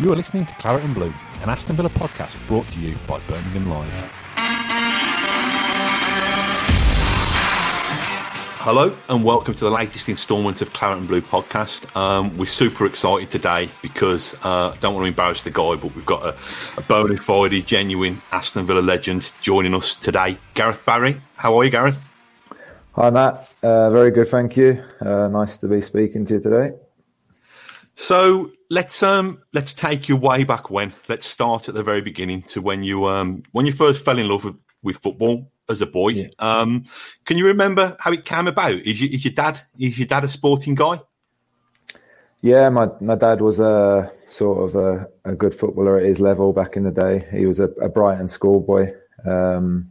You are listening to Claret and Blue, an Aston Villa podcast brought to you by Birmingham Live. Hello and welcome to the latest instalment of Claret and Blue podcast. Um, we're super excited today because uh, I don't want to embarrass the guy, but we've got a, a bona fide, genuine Aston Villa legend joining us today. Gareth Barry, how are you, Gareth? Hi, Matt. Uh, very good, thank you. Uh, nice to be speaking to you today. So let's um let's take you way back when. Let's start at the very beginning to when you um when you first fell in love with, with football as a boy. Yeah. Um, can you remember how it came about? Is, is your dad is your dad a sporting guy? Yeah, my my dad was a sort of a, a good footballer at his level back in the day. He was a, a Brighton schoolboy. Um,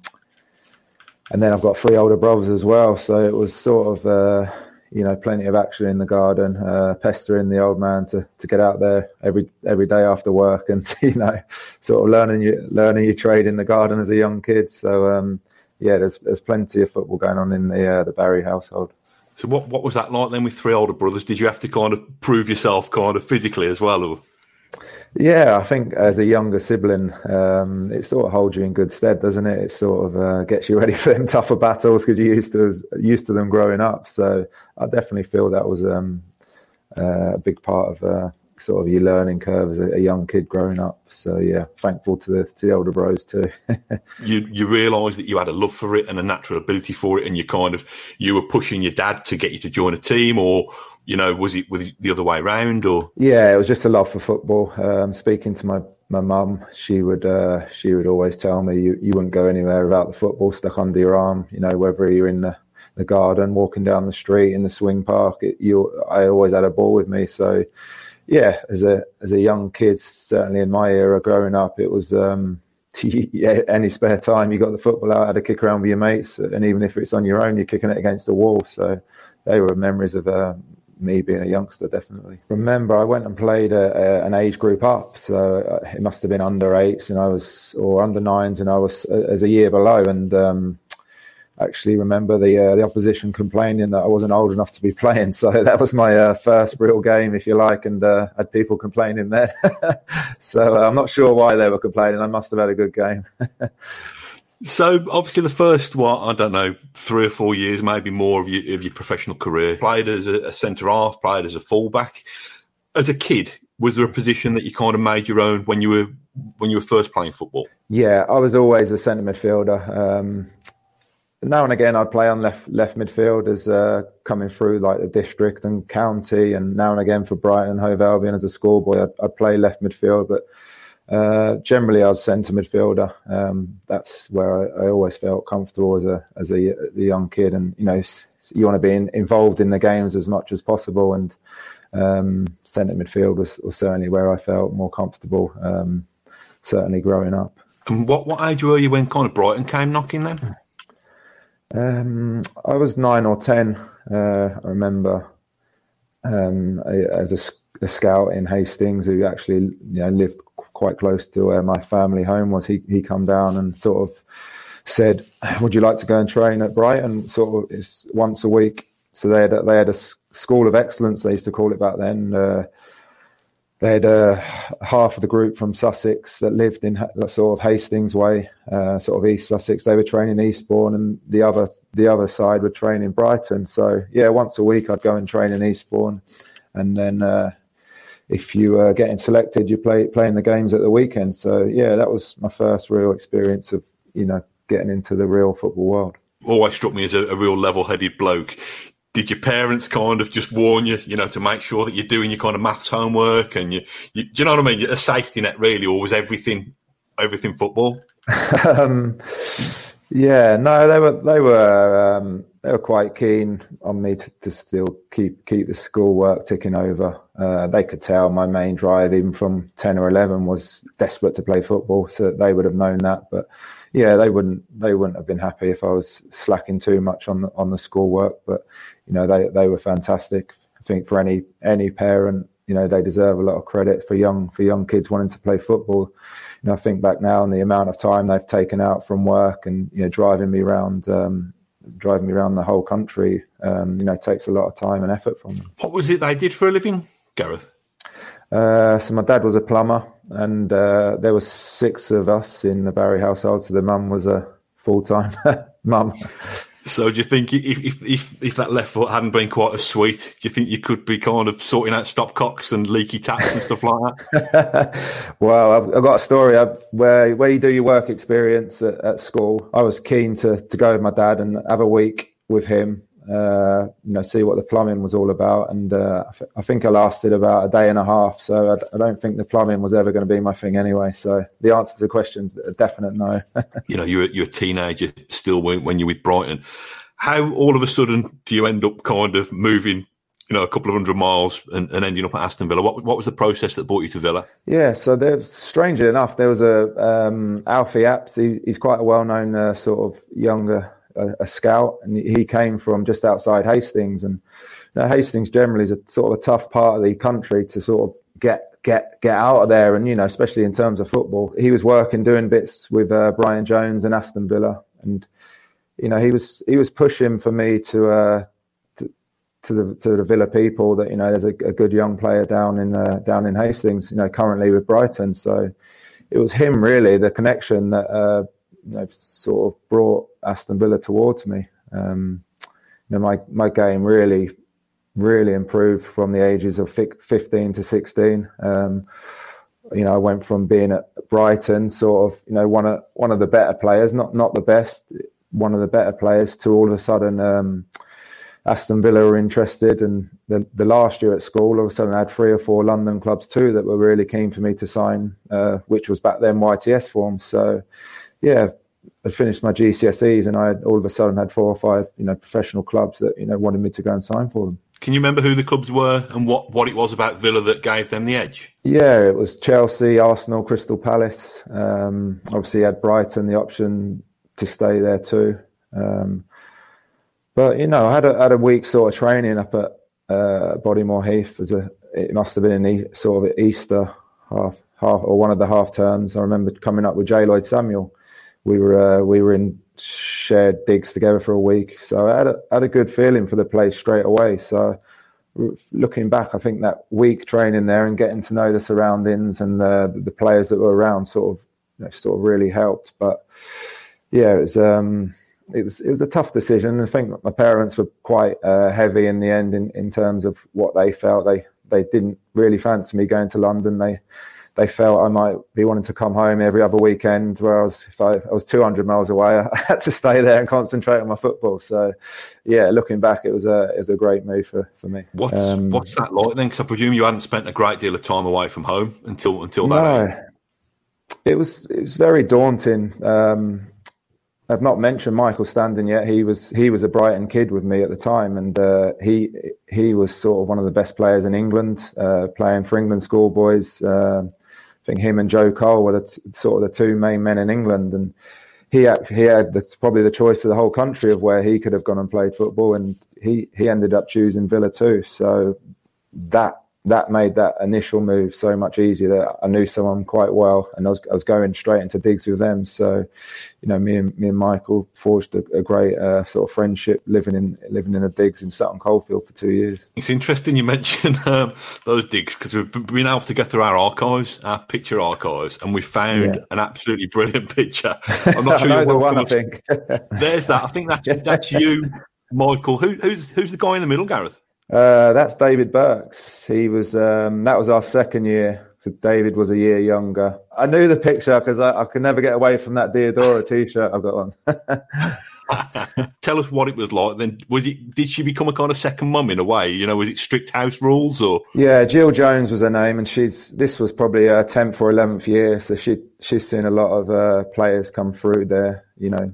and then I've got three older brothers as well, so it was sort of uh, you know, plenty of action in the garden, uh, pestering the old man to, to get out there every every day after work, and you know, sort of learning your learning your trade in the garden as a young kid. So um, yeah, there's there's plenty of football going on in the uh, the Barry household. So what what was that like then with three older brothers? Did you have to kind of prove yourself kind of physically as well? Or? Yeah, I think as a younger sibling, um, it sort of holds you in good stead, doesn't it? It sort of uh, gets you ready for them tougher battles because you're used to used to them growing up. So I definitely feel that was um, uh, a big part of uh, sort of your learning curve as a, a, young kid growing up. So yeah, thankful to the to the older bros too. you you realise that you had a love for it and a natural ability for it, and you kind of you were pushing your dad to get you to join a team, or you know, was it was it the other way around or? Yeah, it was just a love for football. Um, speaking to my my mum, she would uh, she would always tell me you, you wouldn't go anywhere without the football stuck under your arm. You know, whether you're in the, the garden, walking down the street, in the swing park, it, you I always had a ball with me. So, yeah, as a as a young kid, certainly in my era growing up, it was. Um, yeah, any spare time you got the football out, had a kick around with your mates, and even if it's on your own, you're kicking it against the wall. So they were memories of uh, me being a youngster, definitely. Remember, I went and played a, a, an age group up, so uh, it must have been under eights, and I was or under nines, and I was uh, as a year below, and um, actually remember the uh, the opposition complaining that I wasn't old enough to be playing. So that was my uh, first real game, if you like, and uh, had people complaining there. so uh, I'm not sure why they were complaining. I must have had a good game. So obviously the first what I don't know three or four years, maybe more of your of your professional career, played as a, a centre half, played as a fullback. As a kid, was there a position that you kind of made your own when you were when you were first playing football? Yeah, I was always a centre midfielder. Um, now and again, I'd play on left left midfield as uh, coming through like the district and county, and now and again for Brighton and Hove Albion as a schoolboy, I'd, I'd play left midfield, but uh, generally, I was centre midfielder. Um, that's where I, I, always felt comfortable as a as a, a, young kid, and you know, you want to be in, involved in the games as much as possible. And um, centre midfield was, was, certainly where I felt more comfortable. Um, certainly, growing up. And what what age were you when kind of Brighton came knocking then? Um, I was nine or ten. Uh, I remember um, as a, a, scout in Hastings who actually you know lived quite close to where my family home was. He he come down and sort of said, "Would you like to go and train at Brighton?" Sort of once a week. So they had a, they had a school of excellence. They used to call it back then. Uh, they had uh, half of the group from Sussex that lived in sort of Hastings way, uh, sort of East Sussex. They were training Eastbourne, and the other the other side would train in Brighton. So yeah, once a week I'd go and train in Eastbourne, and then uh, if you were getting selected, you play playing the games at the weekend. So yeah, that was my first real experience of you know getting into the real football world. Always struck me as a, a real level-headed bloke. Did your parents kind of just warn you, you know, to make sure that you're doing your kind of maths homework and you, you do you know what I mean? A safety net, really, or was everything everything football? um, yeah, no, they were they were um, they were quite keen on me to, to still keep keep the schoolwork ticking over. Uh, they could tell my main drive, even from ten or eleven, was desperate to play football. So they would have known that. But yeah, they wouldn't they wouldn't have been happy if I was slacking too much on the on the schoolwork. But you know, they they were fantastic. I think for any any parent, you know, they deserve a lot of credit for young for young kids wanting to play football. You know, I think back now and the amount of time they've taken out from work and you know driving me around um, driving me around the whole country, um, you know, takes a lot of time and effort from them. What was it they did for a living, Gareth? Uh, so my dad was a plumber, and uh, there were six of us in the Barry household. So the mum was a full time mum. So do you think if, if, if if that left foot hadn't been quite as sweet, do you think you could be kind of sorting out stopcocks and leaky taps and stuff like that? well, I've, I've, got a story where where you do your work experience at, at, school. I was keen to to go with my dad and have a week with him uh, you know, see what the plumbing was all about. And uh, I, th- I, think I lasted about a day and a half. So I, d- I don't think the plumbing was ever going to be my thing anyway. So the answer to the question is a definite no. you know, you're, you're a teenager still when, when you're with Brighton. How all of a sudden do you end up kind of moving you know, a couple of hundred miles and, and, ending up at Aston Villa. What, what was the process that brought you to Villa? Yeah, so there, strangely enough, there was a um, Alfie Apps. He, he's quite a well-known uh, sort of younger a, a, scout, and he came from just outside Hastings. And you know, Hastings generally is a sort of a tough part of the country to sort of get get get out of there, and you know, especially in terms of football. He was working doing bits with uh, Bryan Jones and Aston Villa, and you know, he was he was pushing for me to. Uh, to, the to the Villa people that you know there's a, a good young player down in uh, down in Hastings you know currently with Brighton so it was him really the connection that uh, you know, sort of brought Aston Villa towards me. Um, you know, my my game really, really improved from the ages of 15 to 16. Um, you know, I went from being at Brighton, sort of, you know, one of one of the better players, not not the best, one of the better players, to all of a sudden um, Aston Villa were interested. And the, the last year at school, all of a sudden I had three or four London clubs too that were really keen for me to sign, uh, which was back then YTS forms. So yeah, I finished my GCSEs and I had, all of a sudden had four or five, you know, professional clubs that, you know, wanted me to go and sign for them. Can you remember who the clubs were and what, what it was about Villa that gave them the edge? Yeah, it was Chelsea, Arsenal, Crystal Palace. Um, obviously, had Brighton the option to stay there too. Um, but you know, I had a had a week sort of training up at uh, Bodymoor Heath as a. It must have been in sort of Easter half half or one of the half terms. I remember coming up with JLloyd Samuel we were uh, we were in shared digs together for a week, so I had a, had a good feeling for the place straight away. So looking back, I think that week training there and getting to know the surroundings and the the players that were around sort of you know, sort of really helped. But yeah, it was um, it was it was a tough decision. I think my parents were quite uh, heavy in the end in, in terms of what they felt. They they didn't really fancy me going to London. They they felt I might be wanting to come home every other weekend. Whereas if I, I was 200 miles away, I had to stay there and concentrate on my football. So, yeah, looking back, it was a it was a great move for, for me. What's um, what's that like then? Because I presume you hadn't spent a great deal of time away from home until until that. No, it was it was very daunting. Um, I've not mentioned Michael Standing yet. He was he was a Brighton kid with me at the time, and uh, he he was sort of one of the best players in England, uh, playing for England schoolboys. Uh, think him and Joe Cole were the t- sort of the two main men in England, and he had, he had the, probably the choice of the whole country of where he could have gone and played football, and he he ended up choosing Villa too. So that that made that initial move so much easier. That I knew someone quite well, and I was, I was going straight into digs with them. So, you know, me and me and Michael forged a, a great uh, sort of friendship, living in living in the digs in Sutton Coldfield for two years. It's interesting you mentioned um, those digs because we've been able to go through our archives, our picture archives, and we found yeah. an absolutely brilliant picture. I'm not sure you're the one. I think there's that. I think that's that's you, Michael. Who, who's who's the guy in the middle, Gareth? Uh, that's David Burks. He was um, that was our second year. So David was a year younger. I knew the picture because I, I could never get away from that Diadora T-shirt I've got on. Tell us what it was like. Then was it? Did she become a kind of second mum in a way? You know, was it strict house rules or? Yeah, Jill Jones was her name, and she's this was probably her tenth or eleventh year, so she she's seen a lot of uh, players come through there. You know,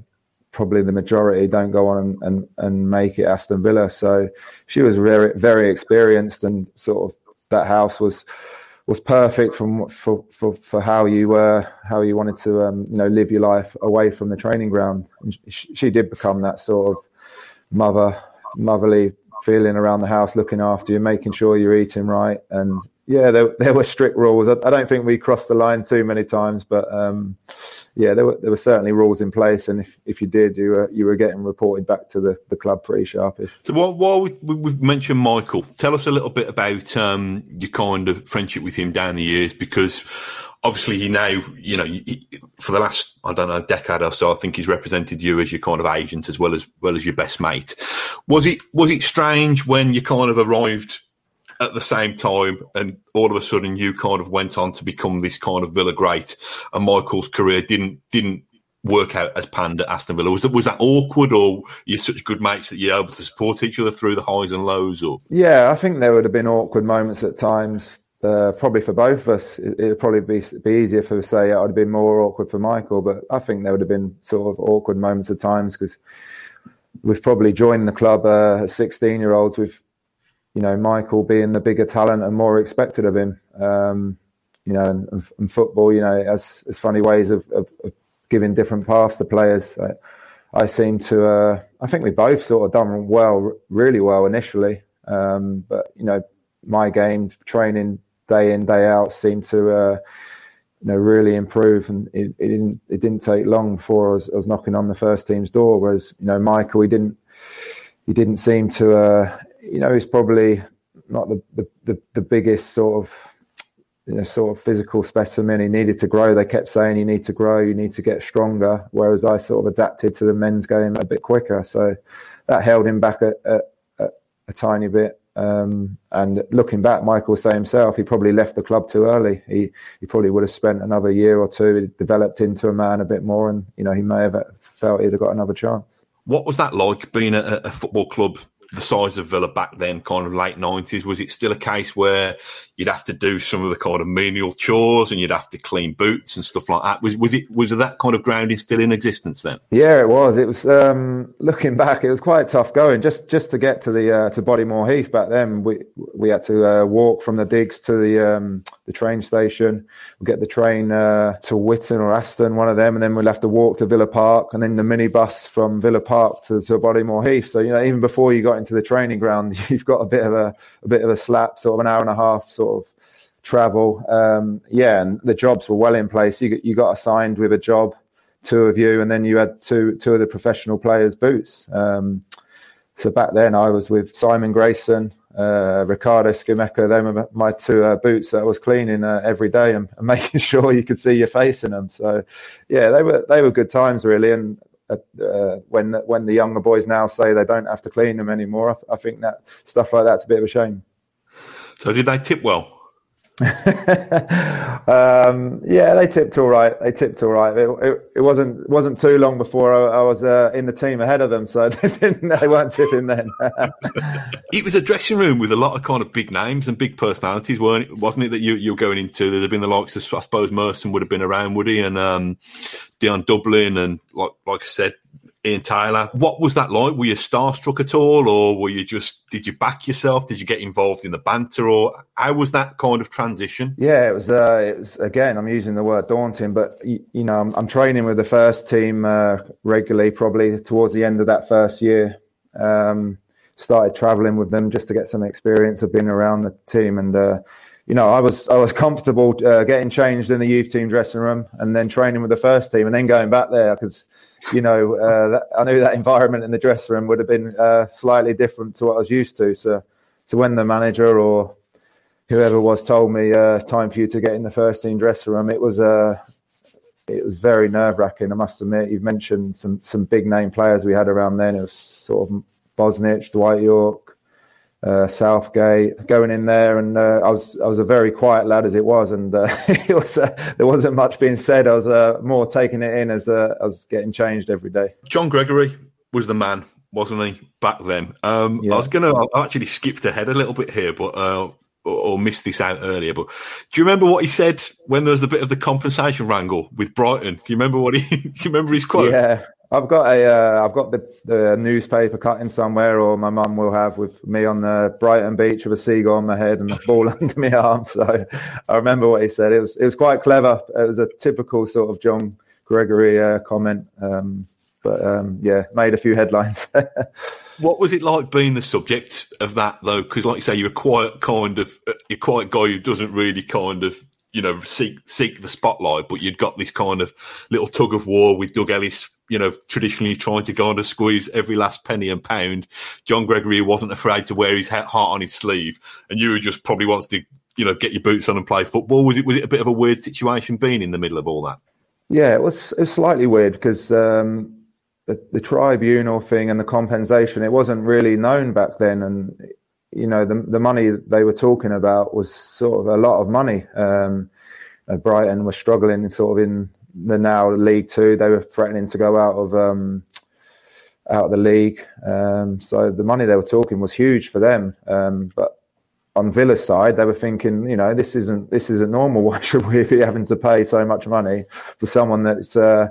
probably the majority don't go on and, and, and make it Aston Villa. So she was very very experienced, and sort of that house was was perfect from for, for, for how you uh, how you wanted to um, you know live your life away from the training ground. She, she, did become that sort of mother motherly feeling around the house, looking after you, making sure you're eating right, and yeah, there, there were strict rules. I, I, don't think we crossed the line too many times, but um, yeah, there were there were certainly rules in place, and if, if you did, you were you were getting reported back to the, the club pretty sharpish. So while, while we, we've mentioned Michael, tell us a little bit about um, your kind of friendship with him down the years, because obviously he now you know he, for the last I don't know decade or so, I think he's represented you as your kind of agent as well as well as your best mate. Was it was it strange when you kind of arrived? At the same time, and all of a sudden you kind of went on to become this kind of Villa great, and Michael's career didn't didn't work out as planned at Aston Villa. Was that was that awkward, or you're such good mates that you're able to support each other through the highs and lows? Or yeah, I think there would have been awkward moments at times. Uh, probably for both of us, it, would probably be be easier for say it would have been more awkward for Michael, but I think there would have been sort of awkward moments at times because we've probably joined the club uh, as 16 year olds. We've you know, Michael being the bigger talent and more expected of him. Um, you know, and, and, football, you know, has, has funny ways of, of, of, giving different paths to players. I, I seem to, uh, I think we both sort of done well, really well initially. Um, but, you know, my game, training day in, day out seemed to, uh, you know, really improve. And it, it, didn't, it didn't take long before I was, I was knocking on the first team's door. Whereas, you know, Michael, he didn't, he didn't seem to, uh, you know, he's probably not the, the, the, the, biggest sort of you know sort of physical specimen. He needed to grow. They kept saying you need to grow, you need to get stronger. Whereas I sort of adapted to the men's game a bit quicker, so that held him back a, a, a, tiny bit. Um, and looking back, Michael say himself, he probably left the club too early. He he probably would have spent another year or two, developed into a man a bit more, and you know he may have felt he'd have got another chance. What was that like being at a football club the size of Villa back then, kind of late nineties, was it still a case where you'd have to do some of the kind of menial chores and you'd have to clean boots and stuff like that? Was was it was that kind of grounding still in existence then? Yeah, it was. It was um, looking back, it was quite tough going. Just just to get to the uh, to Bodymoor Heath back then, we we had to uh, walk from the digs to the um, the train station. We get the train uh, to Witton or Aston, one of them, and then we'll have to walk to Villa Park, and then the minibus from Villa Park to to Bodymoor Heath. So you know, even before you got into the training ground, you've got a bit of a, a bit of a slap, sort of an hour and a half of travel. Um, yeah, and the jobs were well in place. You, you got assigned with a job, two of you, and then you had two two of the professional players' boots. Um, so back then, I was with Simon Grayson, uh, Riccardo Scimeca. They were my two uh, boots that I was cleaning uh, every day and, and, making sure you could see your face in them. So, yeah, they were they were good times really. And uh, when when the younger boys now say they don't have to clean them anymore, I, I, think that stuff like that's a bit of a shame. So did they tip well? um, yeah, they tipped all right. They tipped all right. It, it, it wasn't wasn't too long before I, I was uh, in the team ahead of them, so they, they weren't tipping then. it was a dressing room with a lot of kind of big names and big personalities, weren't it? Wasn't it that you you were going into? There'd have been the likes of I suppose Merson would have been around, would he? And um, Dion Dublin, and like like I said, Ian Taylor. What was that like? Were you starstruck at all, or were you just did you back yourself? Did you get involved in the banter, or how was that kind of transition? Yeah, it was. Uh, it was again. I'm using the word daunting, but you, you know, I'm, I'm, training with the first team uh, regularly. Probably towards the end of that first year, um, started traveling with them just to get some experience of being around the team and. Uh, you know, I was I was comfortable uh, getting changed in the youth team dressing room and then training with the first team and then going back there because you know, uh, that, I knew that environment in the dressing room would have been uh, slightly different to what I was used to. So, so when the manager or whoever was told me uh, time for you to get in the first team dressing room, it was uh, it was very nerve wracking. I must admit. You've mentioned some some big name players we had around then. It was sort of Bosnich, Dwight Yorke, uh, Southgate, going in there, and uh, I was I was a very quiet lad as it was, and uh, it was uh, there wasn't much being said. I was uh, more taking it in as uh, I was getting changed every day. John Gregory was the man, wasn't he, back then? Um, yeah. I was going to I actually skipped ahead a little bit here, but. or, or missed this out earlier, but do you remember what he said when there was the bit of the compensation wrangle with Brighton? Do you remember what he? do you remember his quote? Yeah, I've got a, have uh, got the, the newspaper cutting somewhere, or my mum will have with me on the Brighton beach with a seagull on my head and a ball under my arm. So I remember what he said. It was it was quite clever. It was a typical sort of John Gregory uh, comment, um, but um, yeah, made a few headlines. what was it like being the subject of that though? Because like you say, you're a quiet kind of uh, you're a quiet guy who doesn't really kind of you know seek seek the spotlight, but you'd got this kind of little tug of war with Doug Ellis you know, traditionally trying to on to squeeze every last penny and pound. John Gregory wasn't afraid to wear his heart on his sleeve, and you were just probably wants to, you know, get your boots on and play football. Was it was it a bit of a weird situation being in the middle of all that? Yeah, it was. It was slightly weird because um, the, the tribunal thing and the compensation it wasn't really known back then, and you know the the money they were talking about was sort of a lot of money. Um, Brighton were struggling sort of in the now League Two. They were threatening to go out of um, out of the league. Um, so the money they were talking was huge for them. Um, but on Villa's side, they were thinking, you know, this isn't this isn't normal. Why should we be having to pay so much money for someone that's uh,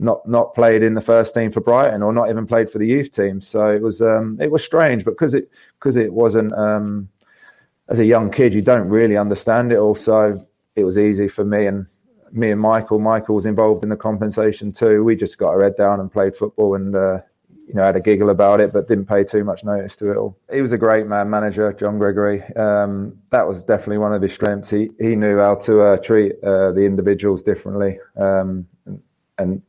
not not played in the first team for Brighton or not even played for the youth team? So it was um, it was strange, but because it because it wasn't um, as a young kid, you don't really understand it. Also, it was easy for me and me and Michael, Michael was involved in the compensation too. We just got our head down and played football and, uh, you know, had a giggle about it, but didn't pay too much notice to it all. He was a great man manager, John Gregory. Um, that was definitely one of his strengths. He he knew how to uh, treat uh, the individuals differently, um, and, and,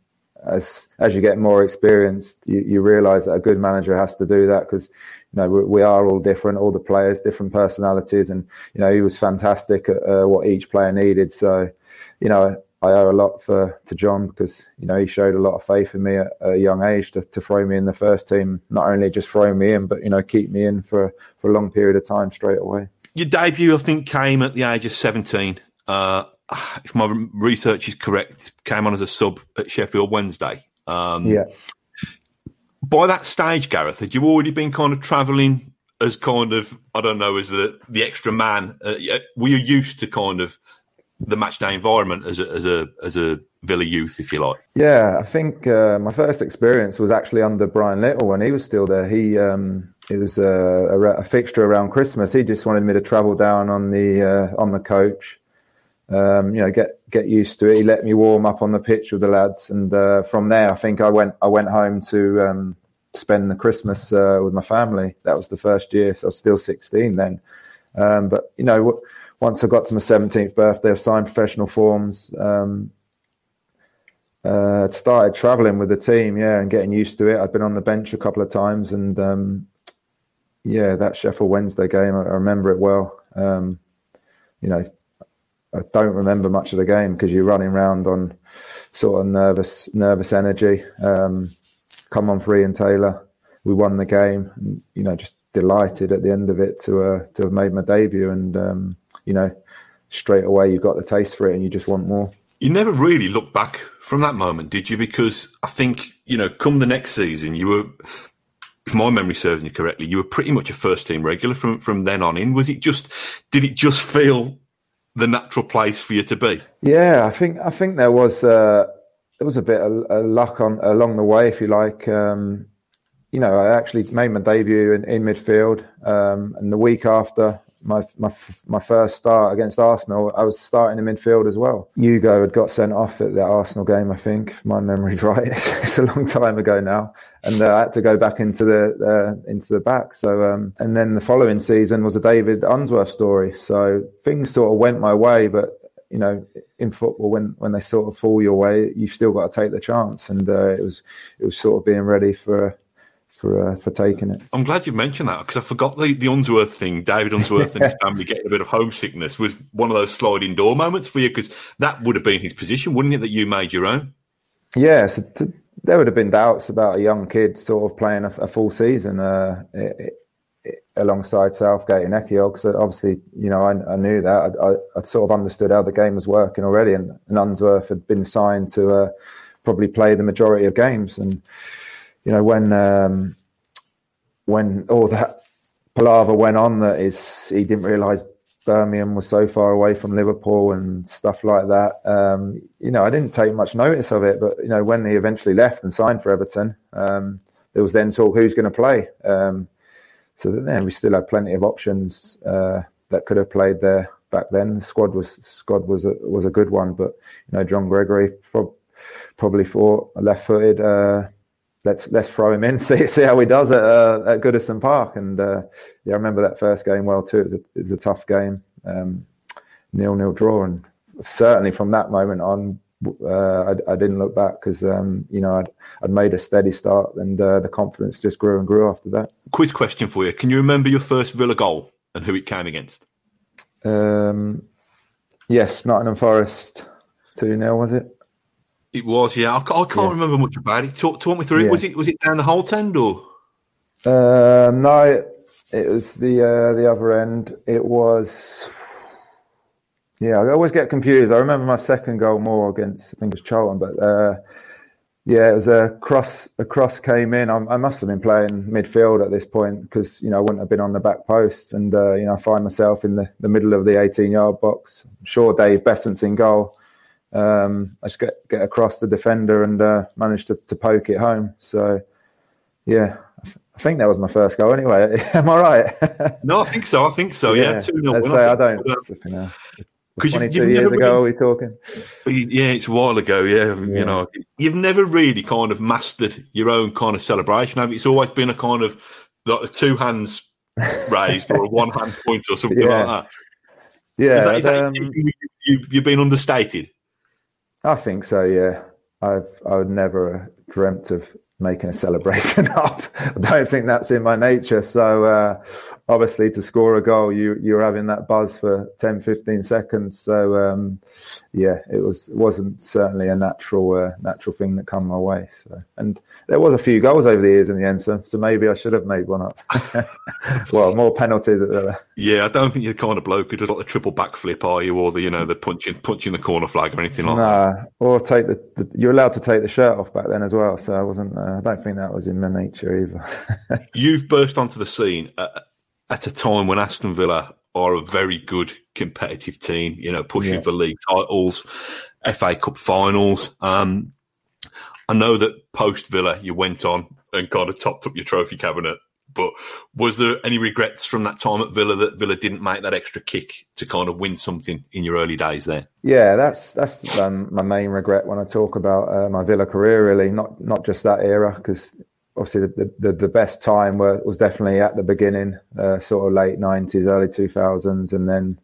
as as you get more experienced, you, you realise that a good manager has to do that because you know we, we, are all different, all the players, different personalities, and you know he was fantastic at uh, what each player needed. So you know, I owe a lot for to John because you know he showed a lot of faith in me at a young age to, to throw me in the first team. Not only just throw me in, but you know keep me in for for a long period of time straight away. Your debut, I think, came at the age of seventeen. Uh, if my research is correct, came on as a sub at Sheffield Wednesday. Um, yeah. By that stage, Gareth, had you already been kind of travelling as kind of I don't know as the the extra man? Uh, were you used to kind of the match day environment as a as a as a Villa youth, if you like? Yeah, I think uh, my first experience was actually under Brian Little when he was still there. He um, it was a, a, a, fixture around Christmas. He just wanted me to travel down on the uh, on the coach. Um, you know, get get used to it. He let me warm up on the pitch with the lads, and uh, from there, I think I went I went home to um, spend the Christmas uh, with my family. That was the first year, so I was still sixteen then. Um, but you know once I got to my 17th birthday, I signed professional forms. Um, uh, started traveling with the team, yeah, and getting used to it. I'd been on the bench a couple of times, and um, yeah, that Sheffield Wednesday game, I, I remember it well. Um, you know, I don't remember much of the game because you're running around on sort of nervous, nervous energy. Um, come on, for Ian Taylor. We won the game, and, you know, just delighted at the end of it to uh, to have made my debut and um, you know, straight away you've got the taste for it and you just want more. You never really looked back from that moment, did you? Because I think, you know, come the next season, you were, if my memory serves me correctly, you were pretty much a first team regular from, from then on in. Was it just, did it just feel the natural place for you to be? Yeah, I think, I think there was, uh, there was a bit of, of luck on along the way, if you like. Um, you know, I actually made my debut in, in midfield, um, and the week after, my my my first start against Arsenal, I was starting in midfield as well. Ugo had got sent off at the Arsenal game, I think. If my memory's right. It's, it's, a long time ago now, and uh, I had to go back into the uh, into the back. So, um, and then the following season was a David Unsworth story. So things sort of went my way, but you know, in football, when when they sort of fall your way, you've still got to take the chance. And uh, it was it was sort of being ready for for uh, for taking it. I'm glad you mentioned that because I forgot the, the Unsworth thing. David Unsworth and his family getting a bit of homesickness was one of those sliding door moments for you because that would have been his position, wouldn't it? That you made your own. Yeah, so to, there would have been doubts about a young kid sort of playing a, a full season. Uh, it, it, alongside Southgate and Ehiogu. So obviously, you know, I, I knew that. I, I, I, sort of understood how the game was working already, and, and Unsworth had been signed to uh, probably play the majority of games. And you know, when um, when all that palaver went on, that is, he didn't realise Birmingham was so far away from Liverpool and stuff like that. Um, you know, I didn't take much notice of it, but you know, when he eventually left and signed for Everton, um, there was then talk who's going to play. Um, so then we still had plenty of options uh, that could have played there back then. The squad was squad was a, was a good one, but you know, John Gregory pro- probably thought left-footed. Uh, let's let's throw him in, see see how he does at uh, at Goodison Park. And uh, yeah, I remember that first game well too. It was a, it was a tough game, um, nil nil draw, and certainly from that moment on, uh, I, I, didn't look back because um, you know I'd, I'd made a steady start, and uh, the confidence just grew and grew after that. Quiz question for you: Can you remember your first Villa goal and who it came against? Um, yes, Nottingham Forest, two 0 was it? It was, yeah. I, I can't yeah. remember much about it. Talk, talk me through yeah. it. Was it was it down the Holte or? Um, no, it, was the uh, the other end. It was. Yeah, I always get confused. I remember my second goal more against I think it was Charlton, but uh, yeah, it was a cross. A cross came in. I, I, must have been playing midfield at this point because you know I wouldn't have been on the back post, and uh, you know I find myself in the, the middle of the 18 yard box. I'm sure Dave Beasant's in goal um, I just get get across the defender and uh, managed to, to poke it home. So, yeah, I think that was my first goal. Anyway, am I right? no, I think so. I think so. Yeah, two yeah. say I don't. You know, Twenty-two years ago, are we talking? Yeah, it's a while ago. Yeah. yeah, you know, you've never really kind of mastered your own kind of celebration. Have you? It's always been a kind of like two hands raised or a one hand point or something yeah. like that. Yeah, is that, is that, um, you, you, you've been understated. I think so. Yeah, I've I would never dreamt of making a celebration up. I don't think that's in my nature. So uh, obviously to score a goal, you you're having that buzz for 10, 15 seconds. So um, yeah, it was it wasn't certainly a natural uh, natural thing that come my way. So and there was a few goals over the years in the end. So, so maybe I should have made one up. well, more penalties. Yeah, I don't think you're the kind of bloke who does like the triple backflip, are you, or the you know the punching punching the corner flag or anything like nah, that. Or take the, the, you're allowed to take the shirt off back then as well. So I wasn't. Uh, I don't think that was in my nature either. You've burst onto the scene at, at, a time when Aston Villa are a very good competitive team, you know, pushing yeah. for league titles, FA Cup finals. Um, I know that post Villa, you went on and kind of topped up your trophy cabinet. But was there any regrets from that time at Villa that Villa didn't make that extra kick to kind of win something in your early days there? Yeah, that's that's um, my main regret when I talk about uh, my Villa career. Really, not not just that era, because obviously the, the, the best time was definitely at the beginning, uh, sort of late nineties, early two thousands, and then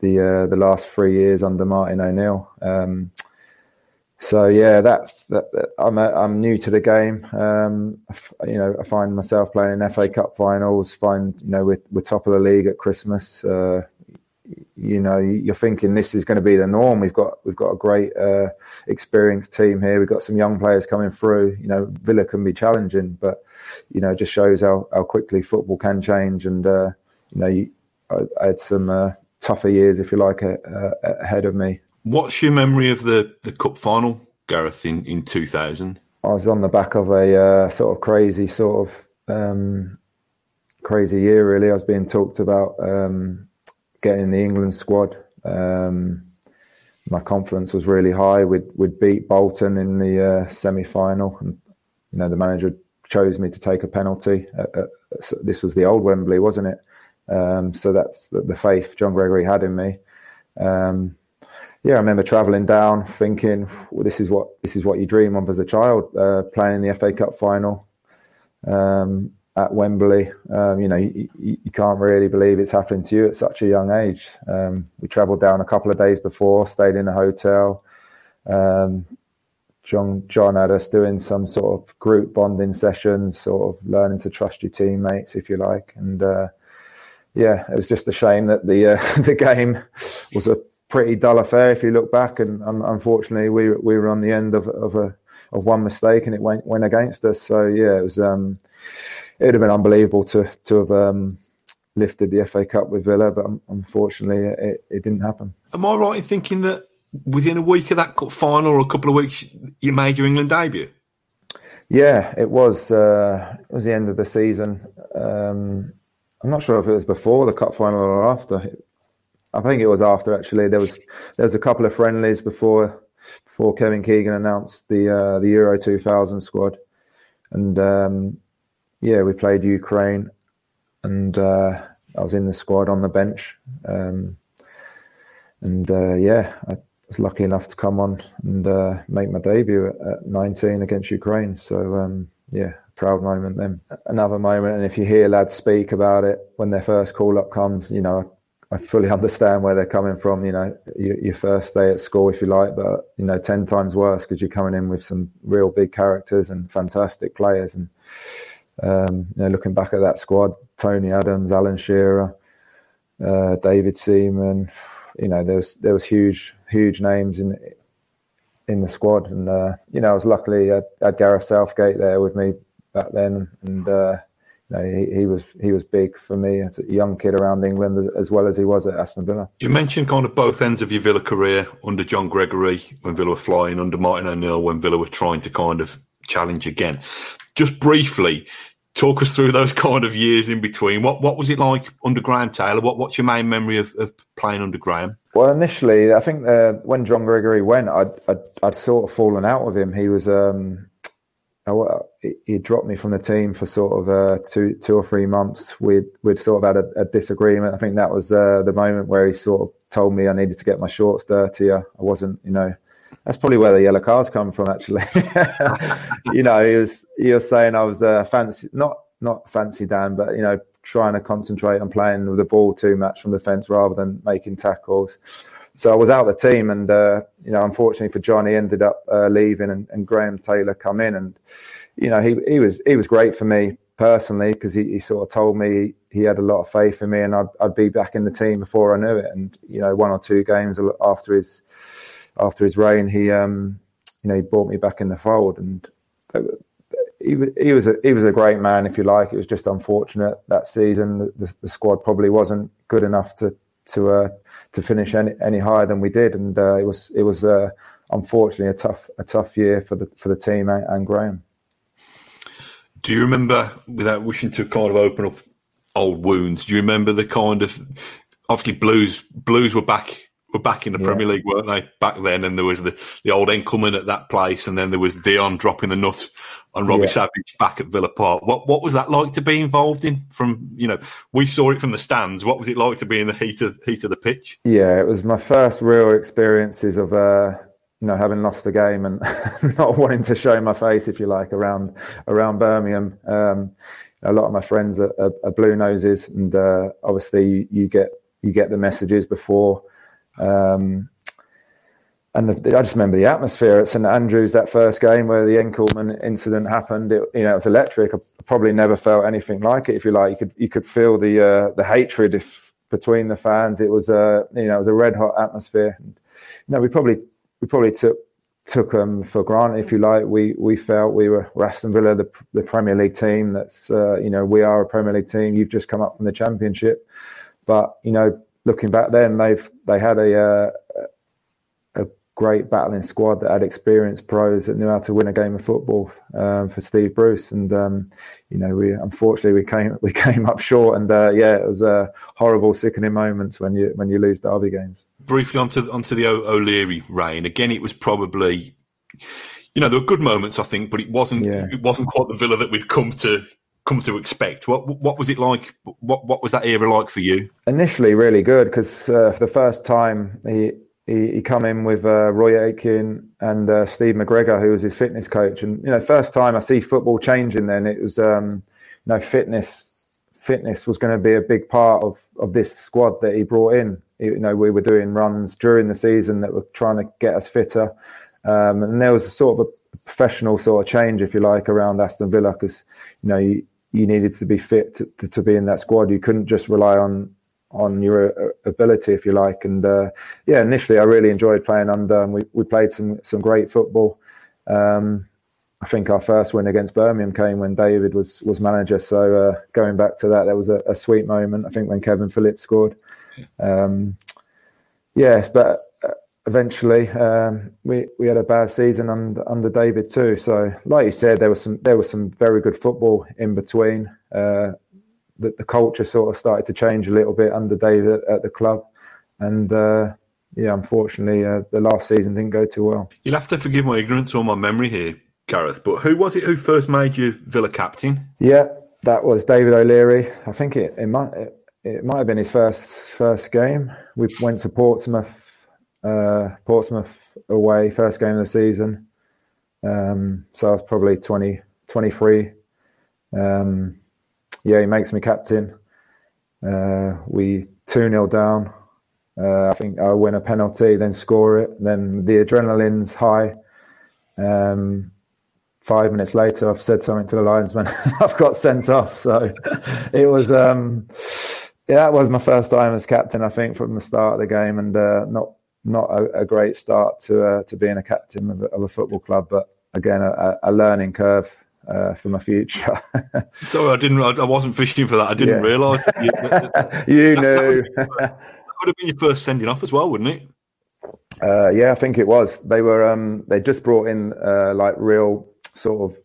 the uh, the last three years under Martin O'Neill. Um, so yeah, that, that, that I'm a, I'm new to the game. Um, you know, I find myself playing in FA Cup finals. Find you know we're, we're top of the league at Christmas. Uh, you know, you're thinking this is going to be the norm. We've got we've got a great uh, experienced team here. We've got some young players coming through. You know, Villa can be challenging, but you know, it just shows how, how quickly football can change. And uh, you know, you, I, I, had some uh, tougher years, if you like, uh, ahead of me. What's your memory of the, the cup final, Gareth, in, in 2000? I was on the back of a uh, sort of crazy, sort of um, crazy year, really. I was being talked about um, getting in the England squad. Um, my confidence was really high. We'd, we'd beat Bolton in the uh, semi final. And, you know, the manager chose me to take a penalty. this was the old Wembley, wasn't it? Um, so that's the, the, faith John Gregory had in me. Um, yeah, I remember travelling down, thinking, well, "This is what this is what you dream of as a child, uh, playing in the FA Cup final um, at Wembley. Um, you know, you, you, can't really believe it's happening to you at such a young age." Um, we travelled down a couple of days before, stayed in a hotel. Um, John John had us doing some sort of group bonding sessions, sort of learning to trust your teammates, if you like, and. Uh, yeah, it was just a shame that the uh, the game was a pretty dull affair if you look back. And um, unfortunately, we we were on the end of of a of one mistake, and it went went against us. So yeah, it was um, it would have been unbelievable to to have um, lifted the FA Cup with Villa, but unfortunately it, it didn't happen. Am I right in thinking that within a week of that cup final or a couple of weeks you made your England debut? Yeah, it was. Uh, it was the end of the season. Um, I'm not sure if it was before the cup final or after. I think it was after. Actually, there was there was a couple of friendlies before before Kevin Keegan announced the uh, the Euro 2000 squad, and um, yeah, we played Ukraine, and uh, I was in the squad on the bench, um, and uh, yeah, I was lucky enough to come on and uh, make my debut at, at, 19 against Ukraine. So um, yeah, proud moment then. Another moment, and if you hear lads speak about it when their first call up comes, you know, I fully understand where they're coming from. You know, your, your, first day at school, if you like, but you know, ten times worse because you're coming in with some real big characters and fantastic players. And um, you know, looking back at that squad, Tony Adams, Alan Shearer, uh, David Seaman, you know, there was there was huge huge names in in the squad, and uh, you know, I was luckily I had Gareth Southgate there with me back then, and uh, you know, he, he, was he was big for me as a young kid around England as well as he was at Aston Villa. You mentioned kind of both ends of your Villa career under John Gregory when Villa were flying, under Martin O'Neill when Villa were trying to kind of challenge again. Just briefly, talk us through those kind of years in between. What what was it like under Graham Taylor? What what's your main memory of, of playing under Graham? Well, initially, I think uh, when John Gregory went, I'd, I'd, I'd sort of fallen out with him. He was um, he dropped me from the team for sort of uh, two two or three months. We'd we'd sort of had a, a disagreement. I think that was uh, the moment where he sort of told me I needed to get my shorts dirtier. I wasn't, you know, that's probably where the yellow cards come from. Actually, you know, he was he was saying I was uh, fancy, not not fancy Dan, but you know, trying to concentrate on playing with the ball too much from the fence rather than making tackles. So I was out of the team, and uh, you know, unfortunately for John, he ended up uh, leaving, and, and, Graham Taylor come in, and you know, he he was he was great for me personally because he, he sort of told me he had a lot of faith in me, and I'd I'd be back in the team before I knew it, and you know, one or two games after his after his reign, he um, you know he brought me back in the fold, and he, he was a he was a great man, if you like. It was just unfortunate that season the, the, the squad probably wasn't good enough to to uh, to finish any, any higher than we did, and uh, it was it was uh, unfortunately a tough a tough year for the for the team and, and Graham. Do you remember, without wishing to kind of open up old wounds, do you remember the kind of obviously Blues Blues were back were back in the yeah. Premier League, weren't they? Back then, and there was the, the old Enckelman at that place, and then there was Dion dropping the nut on Robbie yeah. Savage back at Villa Park. What what was that like to be involved in? From you know, we saw it from the stands. What was it like to be in the heat of heat of the pitch? Yeah, it was my first real experiences of uh, you know having lost the game and not wanting to show my face, if you like, around around Birmingham. Um, a lot of my friends are, are, are blue noses, and uh, obviously you, you get you get the messages before um, and the, I just remember the atmosphere at St Andrews that first game where the Enckelman incident happened. It, you know, it was electric. I probably never felt anything like it. If you like, you could you could feel the uh, the hatred if between the fans. It was a you know it was a red hot atmosphere. And, you know, we probably we probably took took them for granted. If you like, we we felt we were Aston Villa, the the Premier League team. That's uh, you know we are a Premier League team. You've just come up from the Championship, but you know looking back then, they've they had a uh, a great battling squad that had experienced pros that knew how to win a game of football um, for Steve Bruce, and um, you know we unfortunately we came we came up short, and uh, yeah, it was a horrible, sickening moments when you when you lose derby games. Briefly onto onto the o- O'Leary reign again, it was probably. You know, there were good moments, I think, but it wasn't. Yeah. It wasn't quite the Villa that we'd come to come to expect. What what was it like? What what was that era like for you? Initially, really good because uh, for the first time he he, he come in with uh, Roy Aitken and uh, Steve McGregor, who was his fitness coach, and you know, first time I see football changing. Then it was um, you know fitness fitness was going to be a big part of of this squad that he brought in. You know, we were doing runs during the season that were trying to get us fitter, um, and there was a sort of a professional sort of change, if you like, around Aston Villa because you know you, you needed to be fit to, to, to, be in that squad. You couldn't just rely on on your uh, ability, if you like. And uh, yeah, initially I really enjoyed playing under. And we, we played some some great football. Um, I think our first win against Birmingham came when David was was manager. So uh, going back to that, there was a, a, sweet moment. I think when Kevin Phillips scored. Um, yes, but eventually um, we we had a bad season under under David too. So like you said, there was some there was some very good football in between. Uh, the, the culture sort of started to change a little bit under David at the club, and uh, yeah, unfortunately, uh, the last season didn't go too well. You'll have to forgive my ignorance or my memory here, Gareth. But who was it who first made you Villa captain? Yeah, that was David O'Leary. I think it, it might it, it might have been his first first game. We went to Portsmouth, uh, Portsmouth away, first game of the season. Um, so I was probably 20, 23. Um, yeah, he makes me captain. Uh, we 2 0 down. Uh, I think I win a penalty, then score it. Then the adrenaline's high. Um, five minutes later, I've said something to the linesman. I've got sent off. So it was, um, yeah, that was my first time as captain. I think from the start of the game, and uh, not not a, a, great start to uh, to being a captain of a, of a football club, but again, a, a learning curve uh, for my future. Sorry, I didn't. I wasn't fishing for that. I didn't yeah. realise. You, you knew. that would have been your first sending off as well, wouldn't it? Uh, yeah, I think it was. They were. Um, they just brought in uh, like real sort of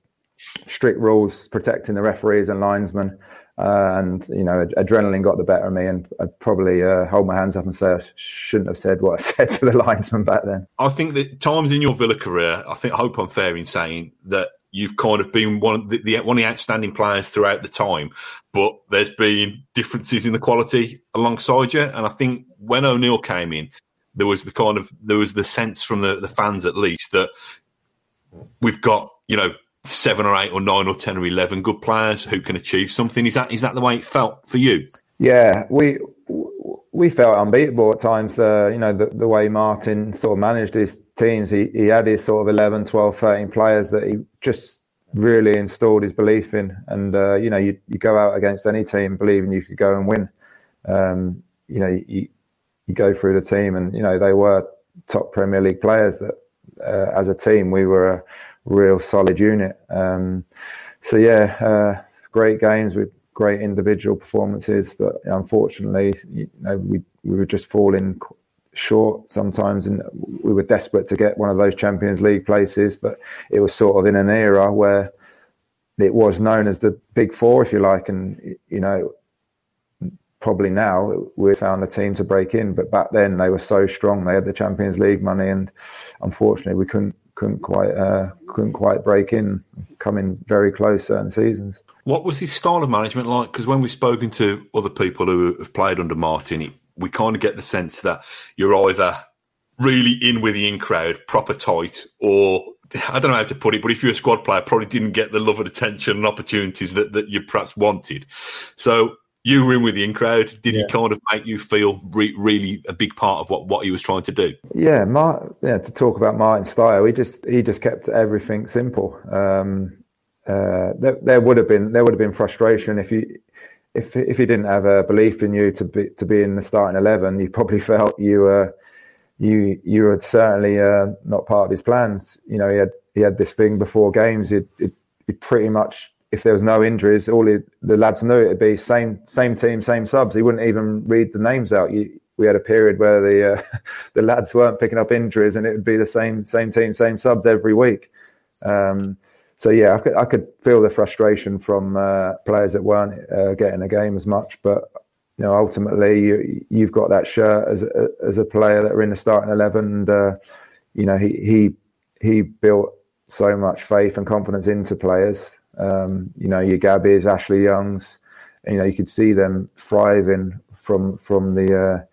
strict rules protecting the referees and linesmen. Uh, and you know, adrenaline got the better of me, and I'd probably uh, hold my hands up and say I shouldn't have said what I said to the linesman back then. I think that times in your Villa career, I think I hope I'm fair in saying that you've kind of been one of the, the, one of the outstanding players throughout the time, but there's been differences in the quality alongside you. And I think when O'Neill came in, there was the kind of there was the sense from the, the fans at least that we've got you know seven or eight or nine or ten or eleven good players who can achieve something. Is that is that the way it felt for you? Yeah, we we felt unbeatable at times. Uh, you know, the, the way Martin sort of managed his teams, he, he had his sort of 11, 12, 13 players that he just really installed his belief in. And, uh, you know, you, you go out against any team believing you could go and win. Um, you know, you, you go through the team and, you know, they were top Premier League players that uh, as a team, we were real solid unit. Um, so, yeah, uh, great games with great individual performances, but unfortunately, you know, we we were just falling short sometimes, and we were desperate to get one of those Champions League places. But it was sort of in an era where it was known as the Big Four, if you like, and you know, probably now we found a team to break in. But back then they were so strong; they had the Champions League money, and unfortunately, we couldn't couldn't quite uh, couldn't quite break in, coming very close certain seasons. What was his style of management like? Because when we've spoken to other people who have played under Martin, we kind of get the sense that you're either really in with the in crowd, proper tight, or I don't know how to put it, but if you're a squad player, probably didn't get the love and attention and opportunities that, that you perhaps wanted. So you were in with the in crowd. Did yeah. he kind of make you feel re- really a big part of what, what he was trying to do? Yeah, yeah. To talk about Martin's style, he just he just kept everything simple. Um, uh, there, there, would have been there would have been frustration if you if if he didn't have a belief in you to be to be in the starting eleven. You probably felt you were you you were certainly uh, not part of his plans. You know, he had he had this thing before games. He'd, he'd, he'd pretty much if there was no injuries, all he, the lads knew it'd be same same team, same subs. He wouldn't even read the names out. You, we had a period where the uh, the lads weren't picking up injuries, and it would be the same same team, same subs every week. Um, so yeah, I could I could feel the frustration from uh, players that weren't uh, getting a game as much, but you know ultimately you, you've got that shirt as a, as a player that are in the starting eleven, and uh, you know he he he built so much faith and confidence into players um, you know, your Gabbies, Ashley Youngs, you know, you could see them thriving from from the uh,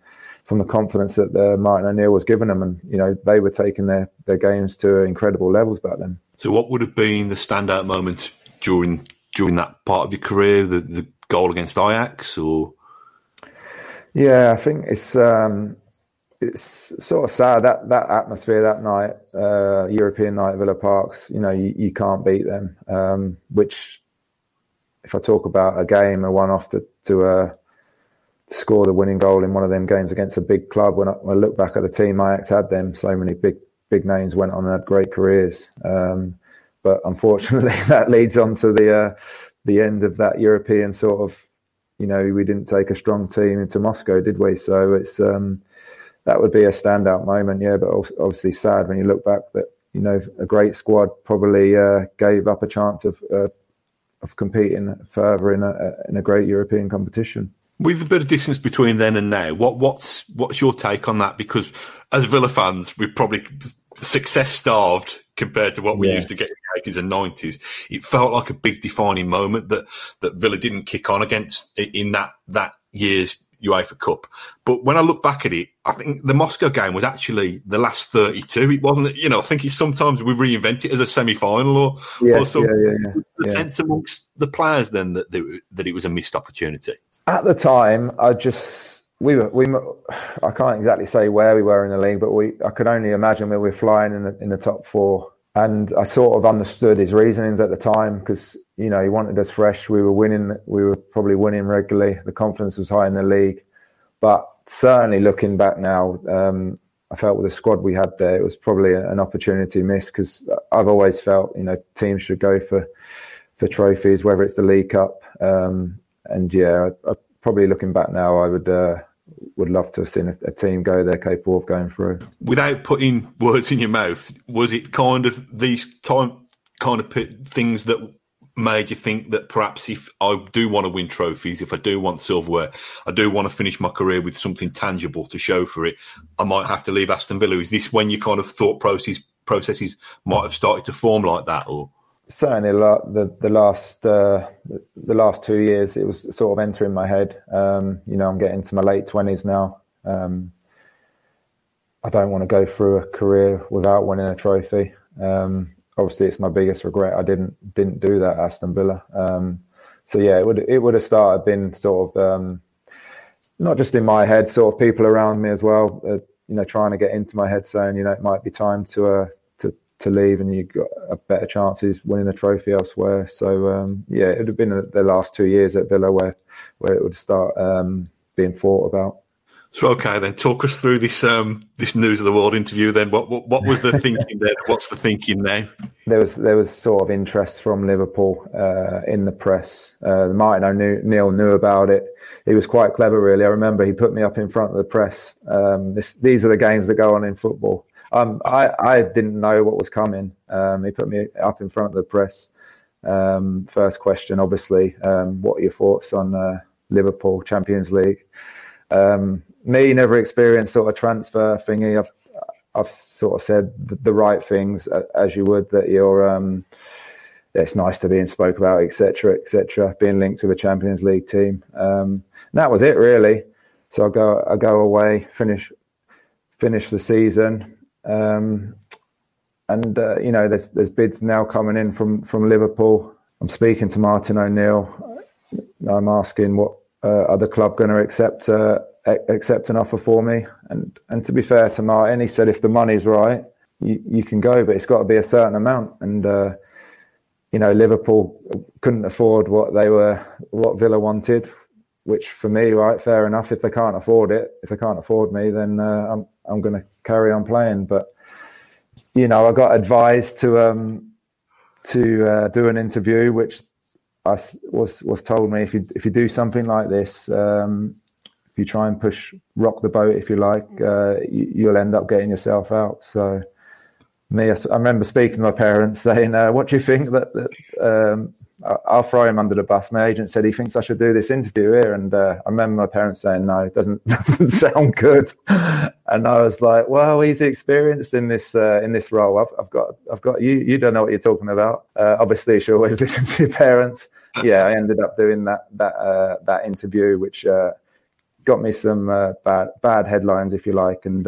from the confidence that uh, Martin O'Neill was giving them, and you know, they were taking their their games to incredible levels back then. So, what would have been the standout moment during during that part of your career? The the goal against Ajax, or yeah, I think it's um, it's sort of sad that that atmosphere that night, uh, European night at Villa Parks. You know, you, you can't beat them. Um, which, if I talk about a game, a one-off to to uh, score the winning goal in one of them games against a big club. When I, when I look back at the team, Ajax had them. So many big big names went on and had great careers. Um, but unfortunately, that leads on to the uh, the end of that European sort of. You know, we didn't take a strong team into Moscow, did we? So it's um, that would be a standout moment, yeah. But obviously sad when you look back that you know a great squad probably uh, gave up a chance of uh, of competing further in a in a great European competition. With a bit of distance between then and now, what what's what's your take on that? Because as Villa fans, we're probably success starved compared to what we yeah. used to get in the eighties and nineties. It felt like a big defining moment that that Villa didn't kick on against in that that year's UEFA Cup. But when I look back at it, I think the Moscow game was actually the last 32. It wasn't, you know, I think it's sometimes we reinvent it as a semi final or, yeah, or something. Yeah, yeah, yeah. The sense amongst the players then that, they, that it was a missed opportunity. At the time, I just, we were, we, I can't exactly say where we were in the league, but we, I could only imagine we were flying in the, in the top four. And I sort of understood his reasonings at the time because you know, he wanted us fresh. We were winning. We were probably winning regularly. The confidence was high in the league. But certainly looking back now, um, I felt with the squad we had there, it was probably an opportunity missed because I've always felt, you know, teams should go for for trophies, whether it's the League Cup. Um, and yeah, I, I, probably looking back now, I would uh, would love to have seen a, a, team go there capable of going through. Without putting words in your mouth, was it kind of these time kind of things that made you think that perhaps if I do want to win trophies, if I do want silverware, I do want to finish my career with something tangible to show for it, I might have to leave Aston Villa. Is this when your kind of thought process processes might have started to form like that, or? Certainly, the the last uh, the last two years, it was sort of entering my head. Um, you know, I'm getting to my late twenties now. Um, I don't want to go through a career without winning a trophy. Um, obviously it's my biggest regret. I didn't didn't do that Aston Villa. Um, so yeah, it would it would have started been sort of um, not just in my head, sort of people around me as well. Uh, you know, trying to get into my head, saying you know it might be time to uh, to leave, and you got a better chances winning a trophy elsewhere. So um, yeah, it would have been the last two years at Villa where where it would start um, being thought about. So okay, then talk us through this um, this news of the world interview. Then what what, what was the thinking then? What's the thinking now? There was there was sort of interest from Liverpool uh, in the press. Uh, Martin O'Neill knew Neil knew about it. He was quite clever, really. I remember he put me up in front of the press. Um, this, these are the games that go on in football. Um, I I didn't know what was coming. Um, he put me up in front of the press. Um, first question, obviously, um, what are your thoughts on uh, Liverpool Champions League? Um, me never experienced sort of transfer thingy. I've I've sort of said the right things as you would that you're. Um, it's nice to be in spoke about, etc., etc. Being linked to the Champions League team. That was it really. So I go I go away, finish finish the season, um, and uh, you know there's there's bids now coming in from from Liverpool. I'm speaking to Martin O'Neill. I'm asking what uh, are club going to accept uh, accept an offer for me. And and to be fair to Martin, he said if the money's right, you, you can go, but it's got to be a certain amount. And uh, you know, Liverpool couldn't afford what they were, what Villa wanted. Which for me, right, fair enough. If they can't afford it, if they can't afford me, then uh, I'm I'm going to carry on playing. But you know, I got advised to um, to uh, do an interview, which I was was told me if you if you do something like this, um, if you try and push rock the boat, if you like, uh, you, will end up getting yourself out. So, me, I, remember speaking to my parents saying, uh, "What do you think that?" that um, I'll throw him under the bus. My agent said he thinks I should do this interview here, and uh, I remember my parents saying, "No, it doesn't doesn't sound good." and I was like, "Well, he's experienced in this uh, in this role. I've, I've, got I've got you. You don't know what you're talking about. Uh, obviously, you should always listen to your parents." yeah, I ended up doing that that uh, that interview, which uh, got me some uh, bad bad headlines, if you like, and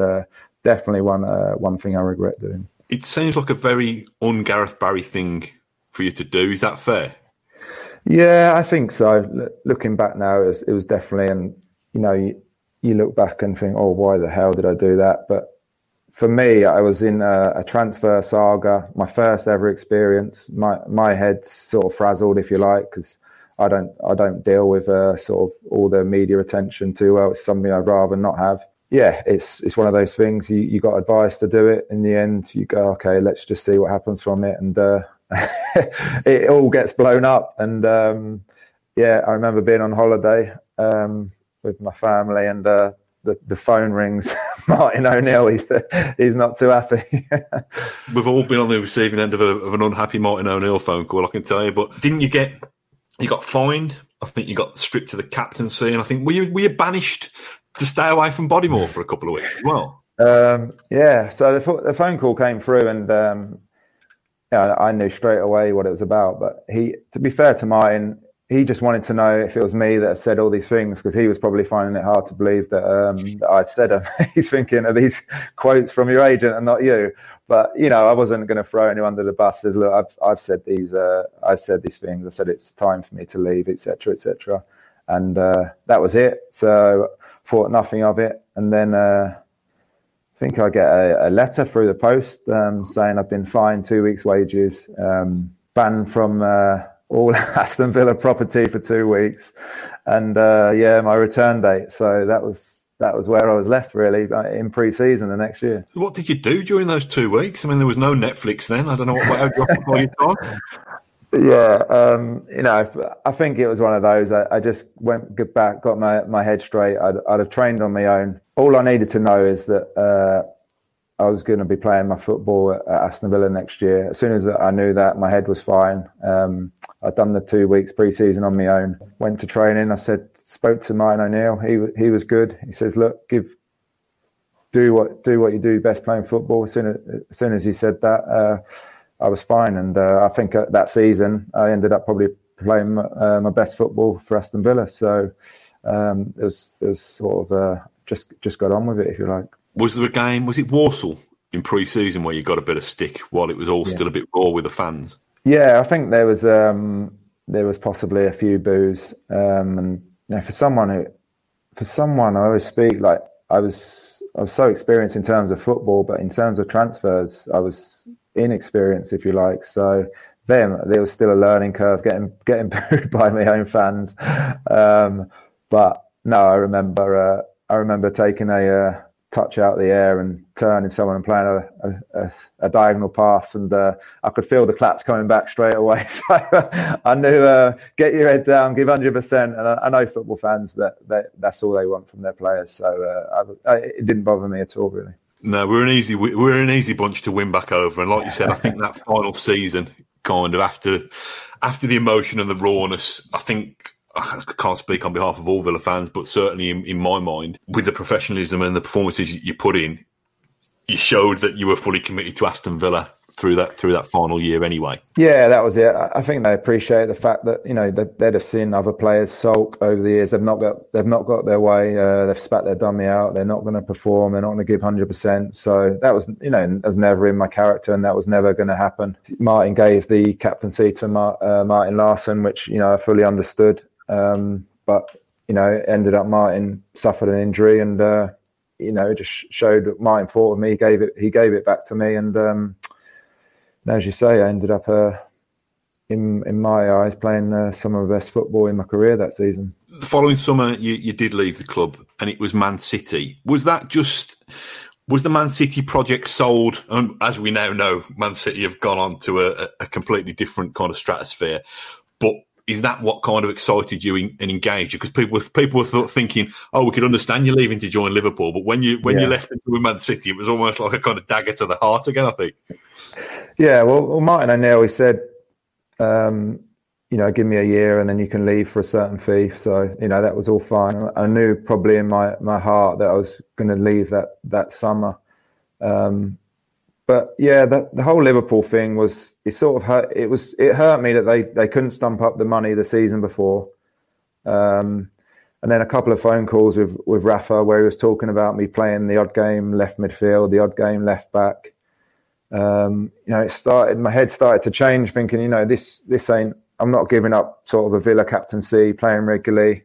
definitely one one thing I regret doing. It seems like a very un Gareth Barry thing for you to do. Is that fair? Yeah, I think so. L- looking back now, it was, it was, definitely, and you know, you, you, look back and think, oh, why the hell did I do that? But for me, I was in a, a transfer saga, my first ever experience. My my head's sort of frazzled, if you like, because I don't I don't deal with uh, sort of all the media attention too well. It's something I'd rather not have. Yeah, it's it's one of those things. You you got advice to do it. In the end, you go okay. Let's just see what happens from it. And uh, it all gets blown up. And um, yeah, I remember being on holiday um, with my family, and uh, the, the phone rings. Martin O'Neill, he's he's not too happy. We've all been on the receiving end of, a, of an unhappy Martin O'Neill phone call, I can tell you. But didn't you get you got fined? I think you got stripped to the captaincy, and I think were you were you banished to stay away from Bodymoor for a couple of weeks as well? Um, yeah, so the, the, phone call came through, and um, yeah, I knew straight away what it was about. But he, to be fair to Martin, he just wanted to know if it was me that said all these things because he was probably finding it hard to believe that, um, that I'd said them. He's thinking of these quotes from your agent and not you. But you know, I wasn't going to throw anyone under the bus. As look, I've I've said these uh, I've said these things. I said it's time for me to leave, etc., etc. And uh, that was it. So thought nothing of it. And then uh, I think I get a, a, letter through the post um, saying I've been fined two weeks' wages, um, banned from uh, all Aston Villa property for two weeks, and uh, yeah, my return date. So that was that was where I was left really uh, in pre-season the next year. What did you do during those two weeks? I mean, there was no Netflix then. I don't know what how you time. Yeah, um, you know, I think it was one of those. I, I just went back, got my, my head straight. I'd, I'd, have trained on my own. All I needed to know is that uh, I was going to be playing my football at, Aston Villa next year. As soon as I knew that, my head was fine. Um, I'd done the two weeks pre-season on my own. Went to training. I said, spoke to Martin O'Neill. He he was good. He says, look, give do what do what you do best playing football. As soon as, as soon as he said that. Uh, I was fine. And uh, I think that season I ended up probably playing uh, my best football for Aston Villa. So um, it was it was sort of uh, just just got on with it, if you like. Was there a game? Was it Walsall in pre-season where you got a bit of stick while it was all yeah. still a bit raw with the fans? Yeah, I think there was um, there was possibly a few boos, um, and you know, for someone who, for someone I always speak like I was I was so experienced in terms of football, but in terms of transfers, I was inexperienced, if you like. So them, there was still a learning curve, getting getting booed by my own fans. Um, but no, I remember uh, I remember taking a uh, touch out the air and turning someone and playing a, a, a diagonal pass, and uh, I could feel the claps coming back straight away. So I knew uh, get your head down, give hundred percent. And I, I, know football fans that, that that's all they want from their players. So uh, I, it didn't bother me at all, really. No, we're an easy we're an easy bunch to win back over, and like you said, I think that final season, kind of after after the emotion and the rawness, I think I can't speak on behalf of all Villa fans, but certainly in, in my mind, with the professionalism and the performances you put in, you showed that you were fully committed to Aston Villa through that through that final year anyway. Yeah, that was it. I think they appreciate the fact that you know they'd have seen other players sulk over the years. They've not got they've not got their way. Uh, they've spat their dummy out. They're not going to perform. They're not going to give hundred percent. So that was you know that was never in my character, and that was never going to happen. Martin gave the captaincy to uh, Martin Laursen, which you know I fully understood. Um, but you know, ended up Martin suffered an injury, and uh, you know, it just showed Martin thought of me. He gave it. He gave it back to me, and um, as you say, I ended up, uh, in in my eyes, playing uh, some of the best football in my career that season. The following summer, you, you did leave the club, and it was Man City. Was that just was the Man City project sold? And as we now know, Man City have gone on to a, a completely different kind of stratosphere. But is that what kind of excited you and engaged you? Because people were, people were thinking, oh, we could understand you leaving to join Liverpool, but when you when yeah. you left into Man City, it was almost like a kind of dagger to the heart again. I think. Yeah, well, well Martin O'Neill, he said, um, you know, give me a year and then you can leave for a certain fee. So, you know, that was all fine. I knew probably in my, my heart that I was going to leave that, that summer. Um, but yeah, the, the whole Liverpool thing was, it sort of hurt. It was, it hurt me that they, they couldn't stump up the money the season before. Um, and then a couple of phone calls with, with Rafa where he was talking about me playing the odd game left midfield, the odd game left back um, you know, it started. My head started to change, thinking, you know, this this ain't. I'm not giving up sort of a Villa captaincy, playing regularly,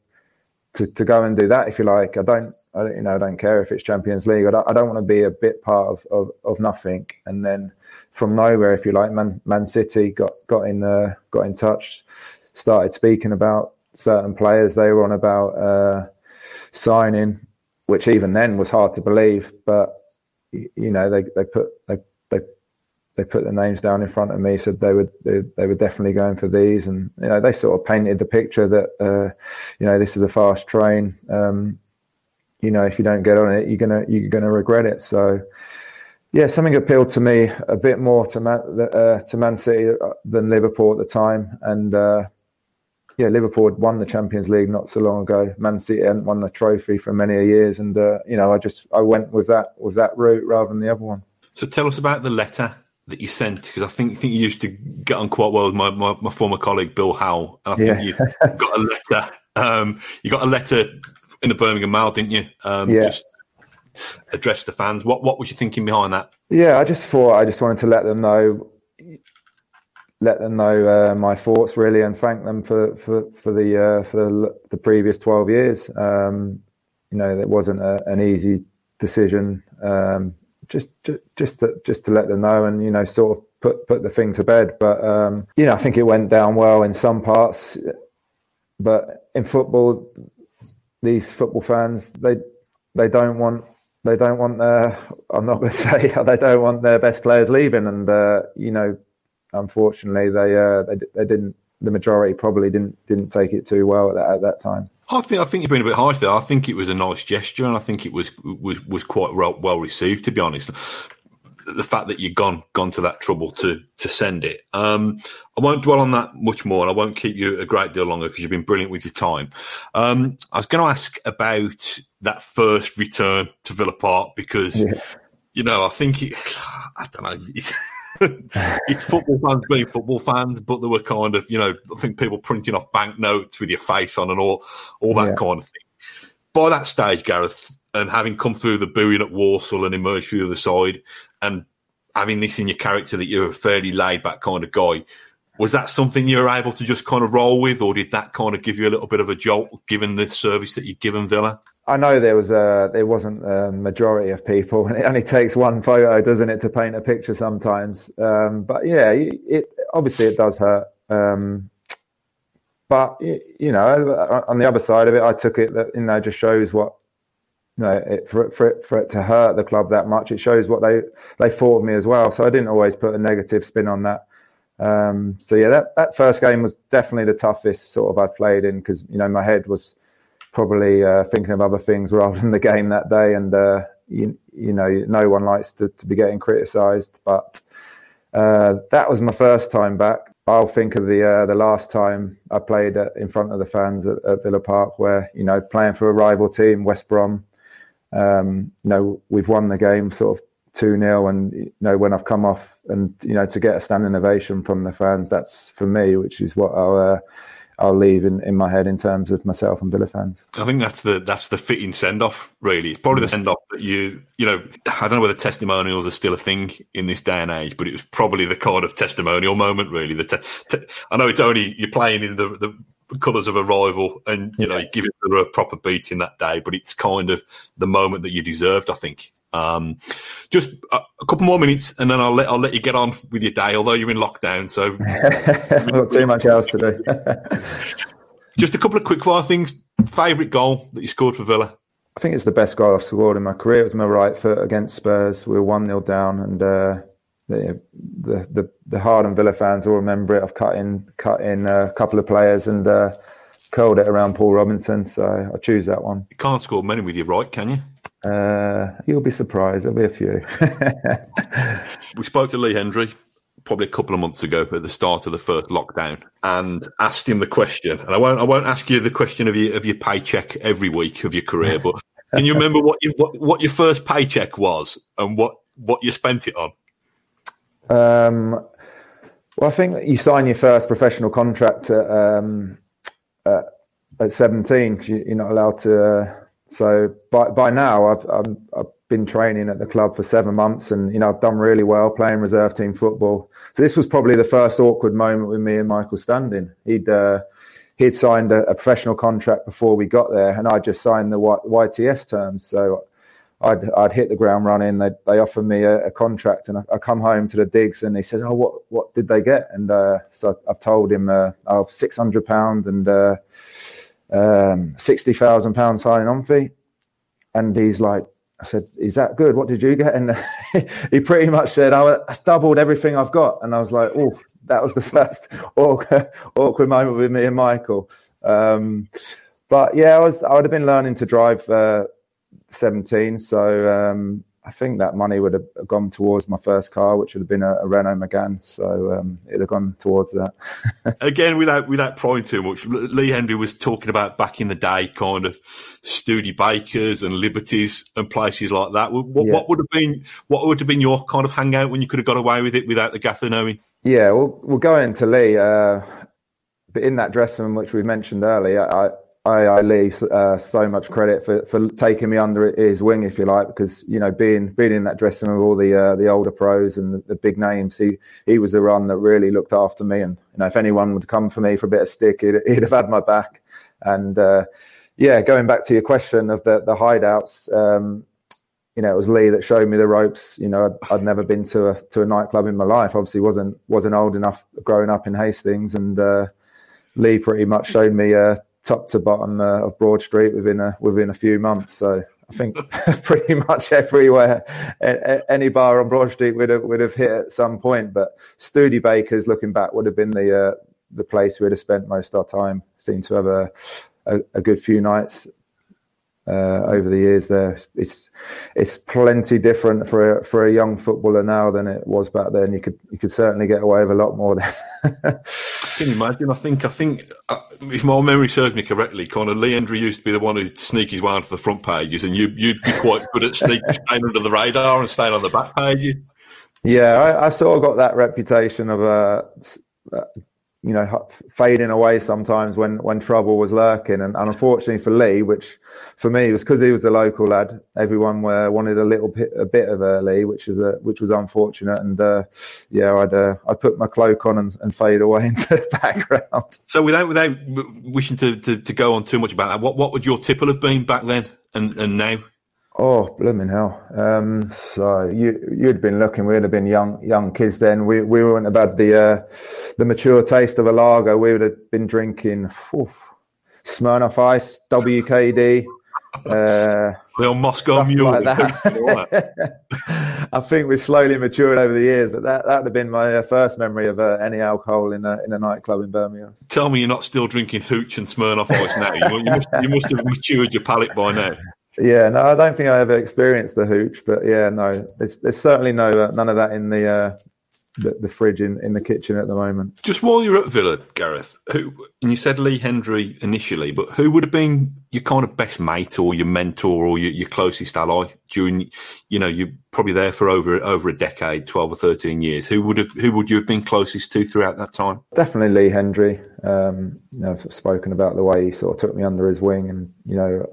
to, to go and do that. If you like, I don't. I don't, you know, I don't care if it's Champions League. I don't, I don't want to be a bit part of, of, of nothing. And then from nowhere, if you like, Man, Man City got got in uh, got in touch, started speaking about certain players they were on about uh, signing, which even then was hard to believe. But you know, they they put they put the names down in front of me, said they would they, they were definitely going for these, and you know they sort of painted the picture that uh, you know this is a fast train. Um, you know if you don't get on it, you're gonna you're gonna regret it. So yeah, something appealed to me a bit more to Man, uh, to Man City than Liverpool at the time, and uh, yeah, Liverpool had won the Champions League not so long ago. Man City hadn't won the trophy for many years, and uh, you know I just I went with that with that route rather than the other one. So tell us about the letter that you sent because I think think you used to get on quite well with my, my, my former colleague Bill Howell. I think yeah. you got a letter. Um, you got a letter in the Birmingham Mail, didn't you? Um, yeah. Just address the fans. What what was you thinking behind that? Yeah, I just thought I just wanted to let them know, let them know uh, my thoughts really, and thank them for for for the uh, for the, the, previous twelve years. Um, you know, it wasn't a, an easy decision. Um, just, just to just to let them know and you know sort of put put the thing to bed. But um, you know, I think it went down well in some parts. But in football, these football fans they they don't want they don't want their I'm not going to say they don't want their best players leaving, and uh, you know, unfortunately they uh, they they didn't the majority probably didn't didn't take it too well at that, at that time. I think I think you've been a bit harsh there. I think it was a nice gesture, and I think it was was was quite well, well received. To be honest, the fact that you've gone gone to that trouble to to send it. Um, I won't dwell on that much more, and I won't keep you a great deal longer because you've been brilliant with your time. Um, I was going to ask about that first return to Villa Park because yeah. you know I think it, I don't know. it's football fans being football fans, but there were kind of, you know, I think people printing off banknotes with your face on and all, all that yeah. kind of thing. By that stage, Gareth, and having come through the booing at Walsall and emerged through the other side, and having this in your character that you're a fairly laid back kind of guy, was that something you were able to just kind of roll with, or did that kind of give you a little bit of a jolt given the service that you'd given Villa? I know there was a there wasn't a majority of people, and it only takes one photo, doesn't it, to paint a picture sometimes. Um, but yeah, it obviously it does hurt. Um, but you know, on the other side of it, I took it that you know just shows what you know it, for for it, for it to hurt the club that much. It shows what they they thought of me as well. So I didn't always put a negative spin on that. Um, so yeah, that that first game was definitely the toughest sort of I played in because you know my head was probably uh, thinking of other things rather than the game that day. And uh, you, you know, no one likes to, to be getting criticised, but uh, that was my first time back. I'll think of the uh, the last time I played at, in front of the fans at, at, Villa Park, where you know playing for a rival team, West Brom. Um, you know we've won the game sort of two 0 and you know when I've come off and you know to get a standing ovation from the fans, that's for me, which is what I'll uh, I'll leave in, in my head in terms of myself and Villa fans. I think that's the that's the fitting send off. Really, it's probably the mm. send off that you you know I don't know whether testimonials are still a thing in this day and age, but it was probably the kind of testimonial moment. Really, the te- te- I know it's only you're playing in the, the colours of a rival, and you yeah. know you give it a proper beating that day, but it's kind of the moment that you deserved. I think. Um, just a, a, couple more minutes, and then I'll let I'll let you get on with your day. Although you're in lockdown, so not too much else to do. just a couple of quick fire things. Favorite goal that you scored for Villa? I think it's the best goal I've scored in my career. It was my right foot against Spurs. We were one 0 down, and uh, the, the the the Harden Villa fans will remember it. I've cut in cut in a couple of players and uh, curled it around Paul Robinson. So I choose that one. You can't score many with your right, can you? Uh, you'll be surprised. There'll be a few. we spoke to Lee Hendrie probably a couple of months ago at the start of the first lockdown and asked him the question. And I won't, I won't ask you the question of your of your paycheck every week of your career, but can you remember what you, what, what your first paycheck was and what what you spent it on? Um, well, I think you sign your first professional contract at, um, at, at 17 because you, are not allowed to. Uh, so by by now, I've, I've, I've been training at the club for seven months, and you know I've done really well playing reserve team football. So this was probably the first awkward moment with me and Michael Standing. He'd uh, he'd signed a, a, professional contract before we got there, and I just signed the YTS terms. So I'd I'd hit the ground running. They they offered me a, a contract, and I, I, come home to the digs, and he says, "Oh, what what did they get?" And uh, so I've told him, uh, "Oh, six hundred pound and." Um, sixty thousand pound signing on fee, and he's like, I said, "Is that good? What did you get?" And he pretty much said, "I doubled everything I've got." And I was like, "Oh, that was the first awkward, awkward moment with me and Michael." Um, but yeah, I was I would have been learning to drive uh, 17, so um, I think that money would have gone towards my first car, which would have been a, a Renault Megane. So um, it'd have gone towards that. Again, without without prying too much, Lee Hendrie was talking about back in the day, kind of Studebakers and Liberties and places like that. What, yeah. what, would have been what would have been your kind of hangout when you could have got away with it without the gaffer knowing? Yeah, we'll, we'll go into Lee. Uh, but in that dressing room, which we mentioned earlier, I, I, I leave uh, so much credit for, for taking me under his wing, if you like, because you know being being in that dressing room with all the uh, the older pros and the, the, big names, he he was the one that really looked after me. And you know, if anyone would come for me for a bit of stick, he'd, he'd have had my back. And uh, yeah, going back to your question of the the hideouts, um, you know, it was Lee that showed me the ropes. You know, I'd, I'd, never been to a to a nightclub in my life. Obviously, wasn't wasn't old enough growing up in Hastings, and uh, Lee pretty much showed me uh, top to bottom uh, of Broad Street within a within a few months. So I think pretty much everywhere, any bar on Broad Street would have would have hit at some point. But Studebakers, looking back, would have been the uh, the place we would have spent most of our time. Seemed to have a, a, a good few nights uh, over the years. There, it's it's plenty different for a, for a young footballer now than it was back then. You could you could certainly get away with a lot more. Then. I can imagine. I think I think uh, if my memory serves me correctly, Lee Hendrie used to be the one who'd sneak his way onto the front pages, and you you'd be quite good at sneaking staying under the radar and staying on the back pages. Yeah, I, I sort of got that reputation of a. Uh, you know, fading away sometimes when, when trouble was lurking. And, and unfortunately for Lee, which for me was because he was a local lad, everyone were, wanted a little bit, a bit of a Lee, which was a, which was unfortunate. And, uh, yeah, I'd, uh, I put my cloak on and, and fade away into the background. So without, without wishing to, to, to go on too much about that, what, what would your tipple have been back then and, and now? Oh, blooming hell! Um, so you you'd been looking. We'd have been young young kids then. We we wouldn't have had the uh, the mature taste of a lager. We would have been drinking oof, Smirnoff Ice, WKD. Uh, the Moscow Mule. Like that. I think we slowly matured over the years, but that that would have been my uh, first memory of uh, any alcohol in a in a nightclub in Birmingham. Tell me you're not still drinking hooch and Smirnoff Ice now. You, you, must, you must have matured your palate by now. Yeah, no, I don't think I ever experienced the hooch, but yeah, no, there's, there's certainly no uh, none of that in the, uh, the, the fridge in, in the kitchen at the moment. Just while you're at Villa, Gareth, who and you said Lee Hendrie initially, but who would have been your kind of best mate or your mentor or your, your closest ally during? You know, you're probably there for over over a decade, twelve or thirteen years. Who would have who would you have been closest to throughout that time? Definitely Lee Hendrie. Um, you know, I've spoken about the way he sort of took me under his wing, and you know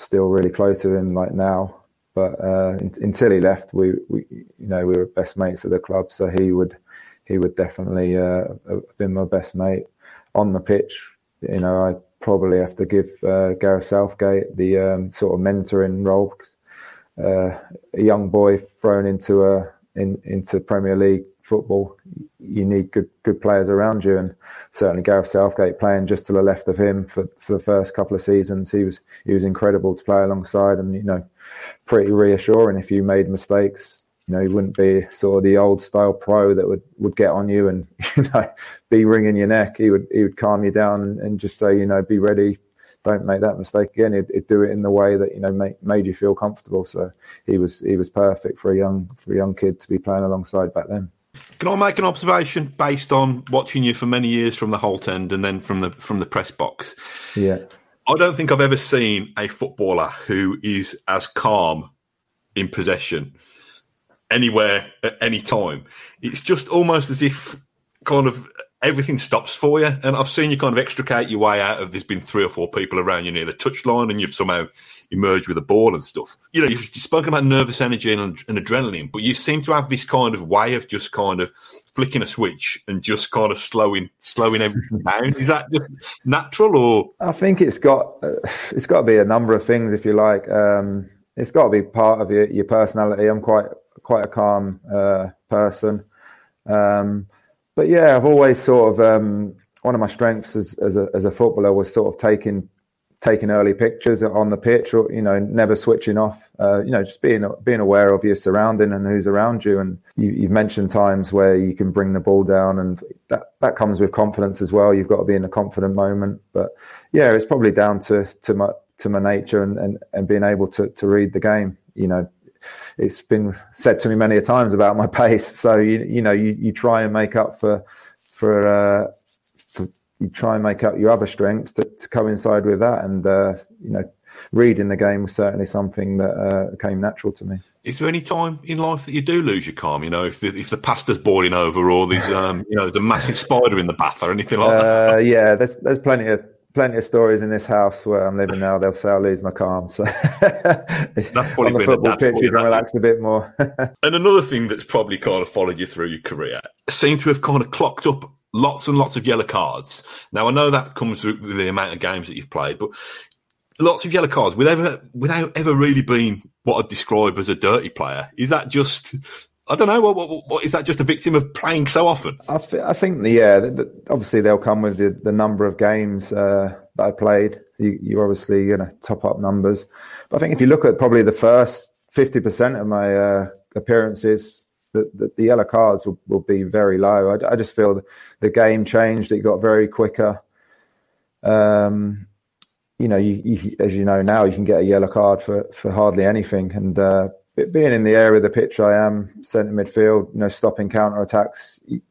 still really close to him like now. But uh, until he left, we, we, you know, we were best mates at the club. So he would, he would definitely uh, have been my best mate on the pitch. You know, I probably have to give uh, Gareth Southgate the um, sort of mentoring role. Uh, a young boy thrown into a in, into Premier League football, you need good good players around you, and certainly Gareth Southgate playing just to the left of him for, for the first couple of seasons, he was he was incredible to play alongside, and you know, pretty reassuring if you made mistakes. You know, he wouldn't be sort of the old style pro that would, would get on you and you know be wringing your neck. He would he would calm you down and, and just say, you know, be ready, don't make that mistake again. He'd, he'd, do it in the way that you know make, made you feel comfortable. So he was he was perfect for a young for a young kid to be playing alongside back then. Can I make an observation based on watching you for many years from the Holte end and then from the from the press box? Yeah. I don't think I've ever seen a footballer who is as calm in possession anywhere at any time. It's just almost as if kind of everything stops for you. And I've seen you kind of extricate your way out of there's been three or four people around you near the touchline and you've somehow emerged with a ball and stuff. You know, you've spoken about nervous energy and, and, adrenaline, but you seem to have this kind of way of just kind of flicking a switch and just kind of slowing slowing everything down. Is that just natural or? I think it's got uh, it's got to be a number of things, if you like. Um, it's got to be part of your, your personality. I'm quite quite a calm uh, person. Um, but yeah, I've always sort of um, one of my strengths as, as a, as a footballer was sort of taking taking early pictures on the pitch, or you know, never switching off. Uh, you know, just being being aware of your surrounding and who's around you. And you, have mentioned times where you can bring the ball down, and that that comes with confidence as well. You've got to be in a confident moment. But yeah, it's probably down to to my to my nature and and, and being able to to read the game. You know, it's been said to me many a times about my pace. So you you know you, you try and make up for for, uh, you try and make up your other strengths to, to coincide with that. And uh, you know, reading the game was certainly something that uh, came natural to me. Is there any time in life that you do lose your calm? You know, if the, if the pasta's boiling over, or there's um, you know, there's a massive spider in the bath, or anything like that. Uh, yeah, there's there's plenty of plenty of stories in this house where I'm living now. They'll say I lose my calm. So that's probably on the football pitch, you can relax a bit more. and another thing that's probably kind of followed you through your career seems to have kind of clocked up lots and lots of yellow cards. Now I know that comes with the amount of games that you've played, but lots of yellow cards without ever, without ever really being what I'd describe as a dirty player. Is that just I don't know. What, what, what is that? Just a victim of playing so often? I, th- I think the, yeah. The, the, obviously, they'll come with the, the number of games uh, that I played. You, you're obviously going to top up numbers. But I think if you look at probably the first fifty percent of my uh, appearances, the, the, the, yellow cards will, will be very low. I, I just feel the, the game changed. It got very quicker. Um, you know, you, you, as you know now, you can get a yellow card for, for hardly anything, and uh, being in the area of the pitch I am, centre midfield, you know, stopping counter attacks, you,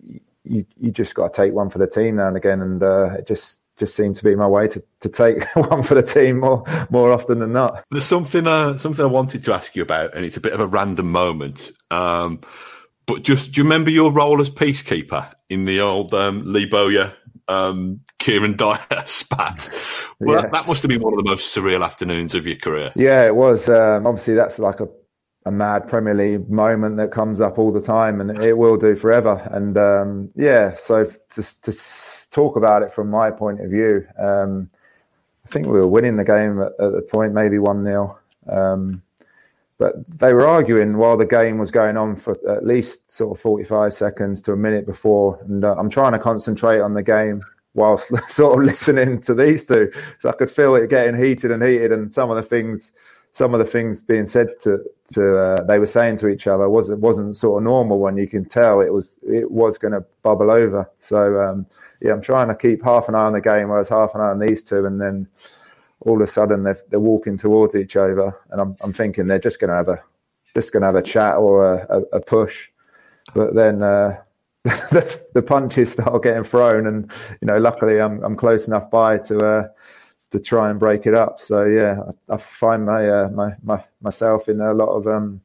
you, you just got to take one for the team now and again, and uh, it just just seemed to be my way to, to take one for the team more more often than not. There's something uh, something I wanted to ask you about, and it's a bit of a random moment. Um, but just do you remember your role as peacekeeper in the old um, Lee Bowyer um, Kieran Dyer spat. Well, yeah. that, that, must have been one of the most surreal afternoons of your career. Yeah, it was. Um, obviously, that's like a a mad Premier League moment that comes up all the time, and it will do forever. And um, yeah, so to, to talk about it from my point of view, um, I think we were winning the game at, at the point, maybe one 0 um, but they were arguing while the game was going on for at least sort of 45 seconds to a minute before. And uh, I'm trying to concentrate on the game whilst sort of listening to these two. So I could feel it getting heated and heated, and some of the things some of the things being said to to uh, they were saying to each other wasn't wasn't sort of normal when you can tell it was it was going to bubble over. So um, yeah, I'm trying to keep half an eye on the game, whereas half an eye on these two, and then all of a sudden they're, they're walking towards each other, and I'm I'm thinking they're just going to have a just going to have a chat or a, a, a push, but then. Uh, the, the punches start getting thrown, and you know, luckily I'm I'm close enough by to uh, to try and break it up. So yeah, I, I find my, uh, my, my myself in a lot of um,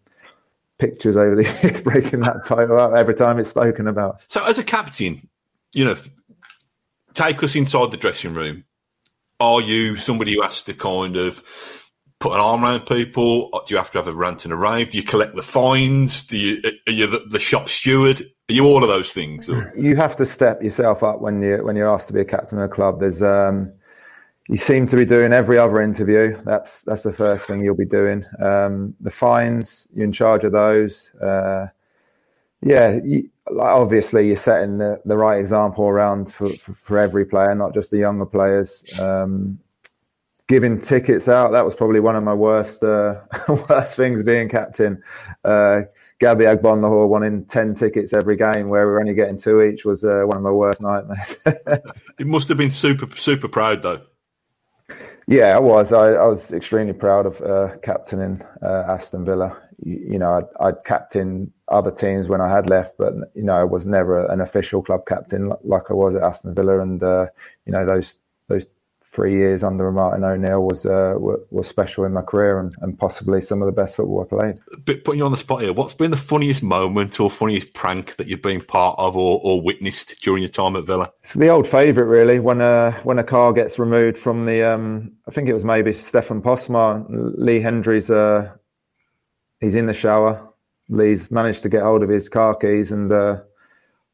pictures over the years breaking that title up every time it's spoken about. So as a captain, you know, take us inside the dressing room. Are you somebody who has to kind of put an arm around people? Do you have to have a rant and a rave? Do you collect the fines? Do you are you the, the shop steward? Are you all of those things? Or? You have to step yourself up when you when you're asked to be a captain of a club. There's um, you seem to be doing every other interview. That's that's the first thing you'll be doing. Um, the fines, you're in charge of those. Uh, yeah, you, obviously you're setting the, the right example around for, for, for, every player, not just the younger players. Um, giving tickets out, that was probably one of my worst uh, worst things being captain. Uh, Gabby Agbonlahor wanting 10 tickets every game where we were only getting two each was uh, one of my worst nightmares. it must have been super, super proud though. Yeah, I was. I, I was extremely proud of uh, captaining uh, Aston Villa. You, you know, I'd, I'd captained other teams when I had left, but you know, I was never an official club captain like I was at Aston Villa. And uh, you know, those those three years under Martin O'Neill was uh, was special in my career and, and, possibly some of the best football I played. But putting you on the spot here, what's been the funniest moment or funniest prank that you've been part of or, or witnessed during your time at Villa? The old favourite, really, when a when a car gets removed from the, um, I think it was maybe Stefan Postma, Lee Hendrie's, uh, he's in the shower. Lee's managed to get hold of his car keys and uh,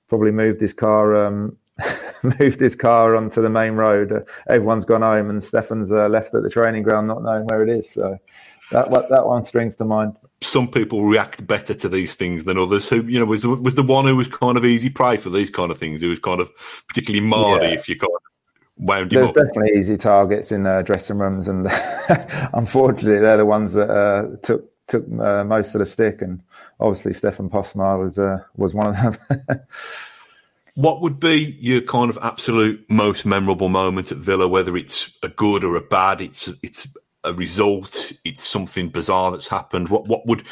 probably moved his car um, moved his car onto the main road. Uh, everyone's gone home, and Stefan's uh, left at the training ground, not knowing where it is. So that that one strings to mind. Some people react better to these things than others. Who you know was the, was the one who was kind of easy prey for these kind of things. Who was kind of particularly mardy, yeah. if you kind of wound There's up. definitely easy targets in uh, dressing rooms, and unfortunately, they're the ones that uh, took took uh, most of the stick. And obviously, Stefan Postma was uh, was one of them. What would be your kind of absolute most memorable moment at Villa? Whether it's a good or a bad, it's it's a result, it's something bizarre that's happened. What what would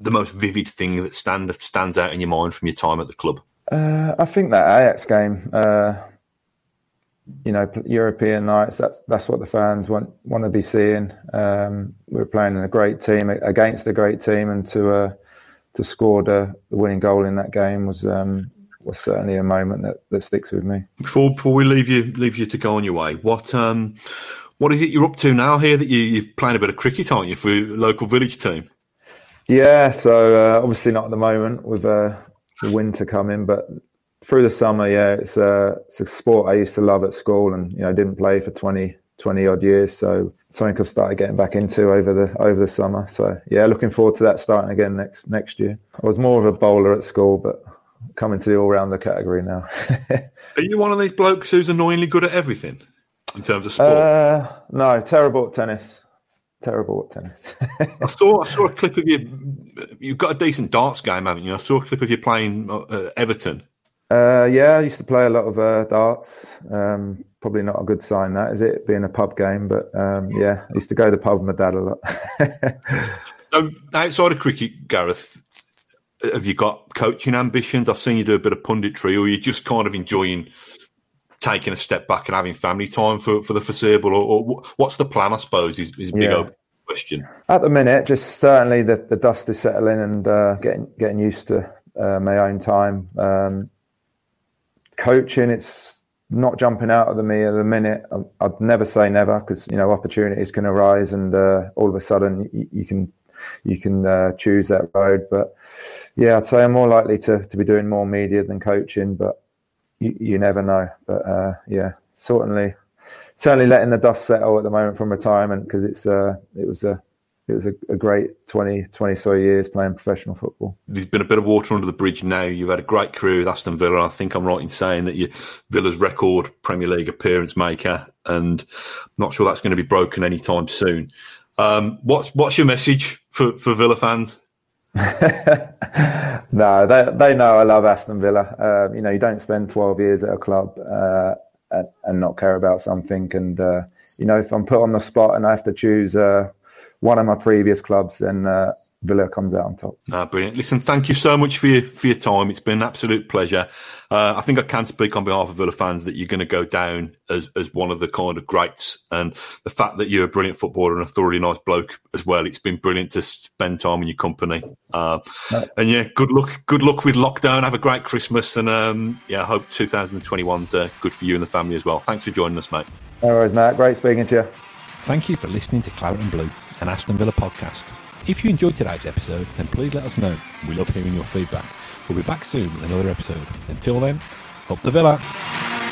the most vivid thing that stand stands out in your mind from your time at the club? Uh, I think that Ajax game, uh, you know, European nights. That's that's what the fans want want to be seeing. Um, we were playing in a great team against a great team, and to uh, to score the, the, winning goal in that game was um, was certainly a moment that, that sticks with me. Before before we leave you leave you to go on your way, what um what is it you're up to now here that you, you're playing a bit of cricket, aren't you, for your local village team? Yeah, so uh, obviously not at the moment with uh, the winter coming, but through the summer, yeah, it's a, uh, it's a sport I used to love at school and, you know, didn't play for 20, 20 odd years. So something I've started getting back into over the over the summer. So yeah, looking forward to that starting again next next year. I was more of a bowler at school, but coming to the all rounder category now. Are you one of these blokes who's annoyingly good at everything in terms of sport? Uh, no, terrible at tennis. Terrible at tennis. I saw I saw a clip of you. You've got a decent darts game, haven't you? I saw a clip of you playing uh, Everton. Uh, yeah, I used to play a lot of uh, darts. Um, probably not a good sign, that is it, being a pub game. But um, yeah, I used to go to the pub with my dad a lot. um, outside of cricket, Gareth, have you got coaching ambitions? I've seen you do a bit of punditry, or are you just kind of enjoying taking a step back and having family time for, for the foreseeable? Or, or what's the plan? I suppose is, is a big yeah. question. At the minute, just certainly the, the dust is settling and uh, getting getting used to uh, my own time. Um, coaching, it's not jumping out of the me at the minute. I'd never say never because you know opportunities can arise, and uh, all of a sudden you, you can you can uh, choose that road. But yeah, I'd say I'm more likely to, to be doing more media than coaching, but you, you never know. But uh, yeah, certainly, certainly letting the dust settle at the moment from retirement because it's uh, it was a it was a, a, great 20, 20 so years playing professional football. There's been a bit of water under the bridge now. You've had a great career with Aston Villa. I think I'm right in saying that you're Villa's record Premier League appearance maker, and I'm not sure that's going to be broken anytime soon. Um, what's what's your message for, for Villa fans? no, they they know I love Aston Villa. Uh, you know, you don't spend 12 years at a club uh, and, and, not care about something. And uh, you know, if I'm put on the spot and I have to choose uh, one of my previous clubs, then uh, Villa comes out on top. Ah, brilliant. Listen, thank you so much for your, for your time. It's been an absolute pleasure. Uh, I think I can speak on behalf of Villa fans that you're going to go down as, as one of the kind of greats. And the fact that you're a brilliant footballer and a thoroughly nice bloke as well, it's been brilliant to spend time in your company. Uh, and yeah, good luck. Good luck with lockdown. Have a great Christmas. And um, yeah, I hope 2021's uh, good for you and the family as well. Thanks for joining us, mate. No worries, Mat. Great speaking to you. Thank you for listening to Claret and Blue, an Aston Villa podcast. If you enjoyed today's episode, then please let us know. We love hearing your feedback. We'll be back soon with another episode. Until then, up the Villa.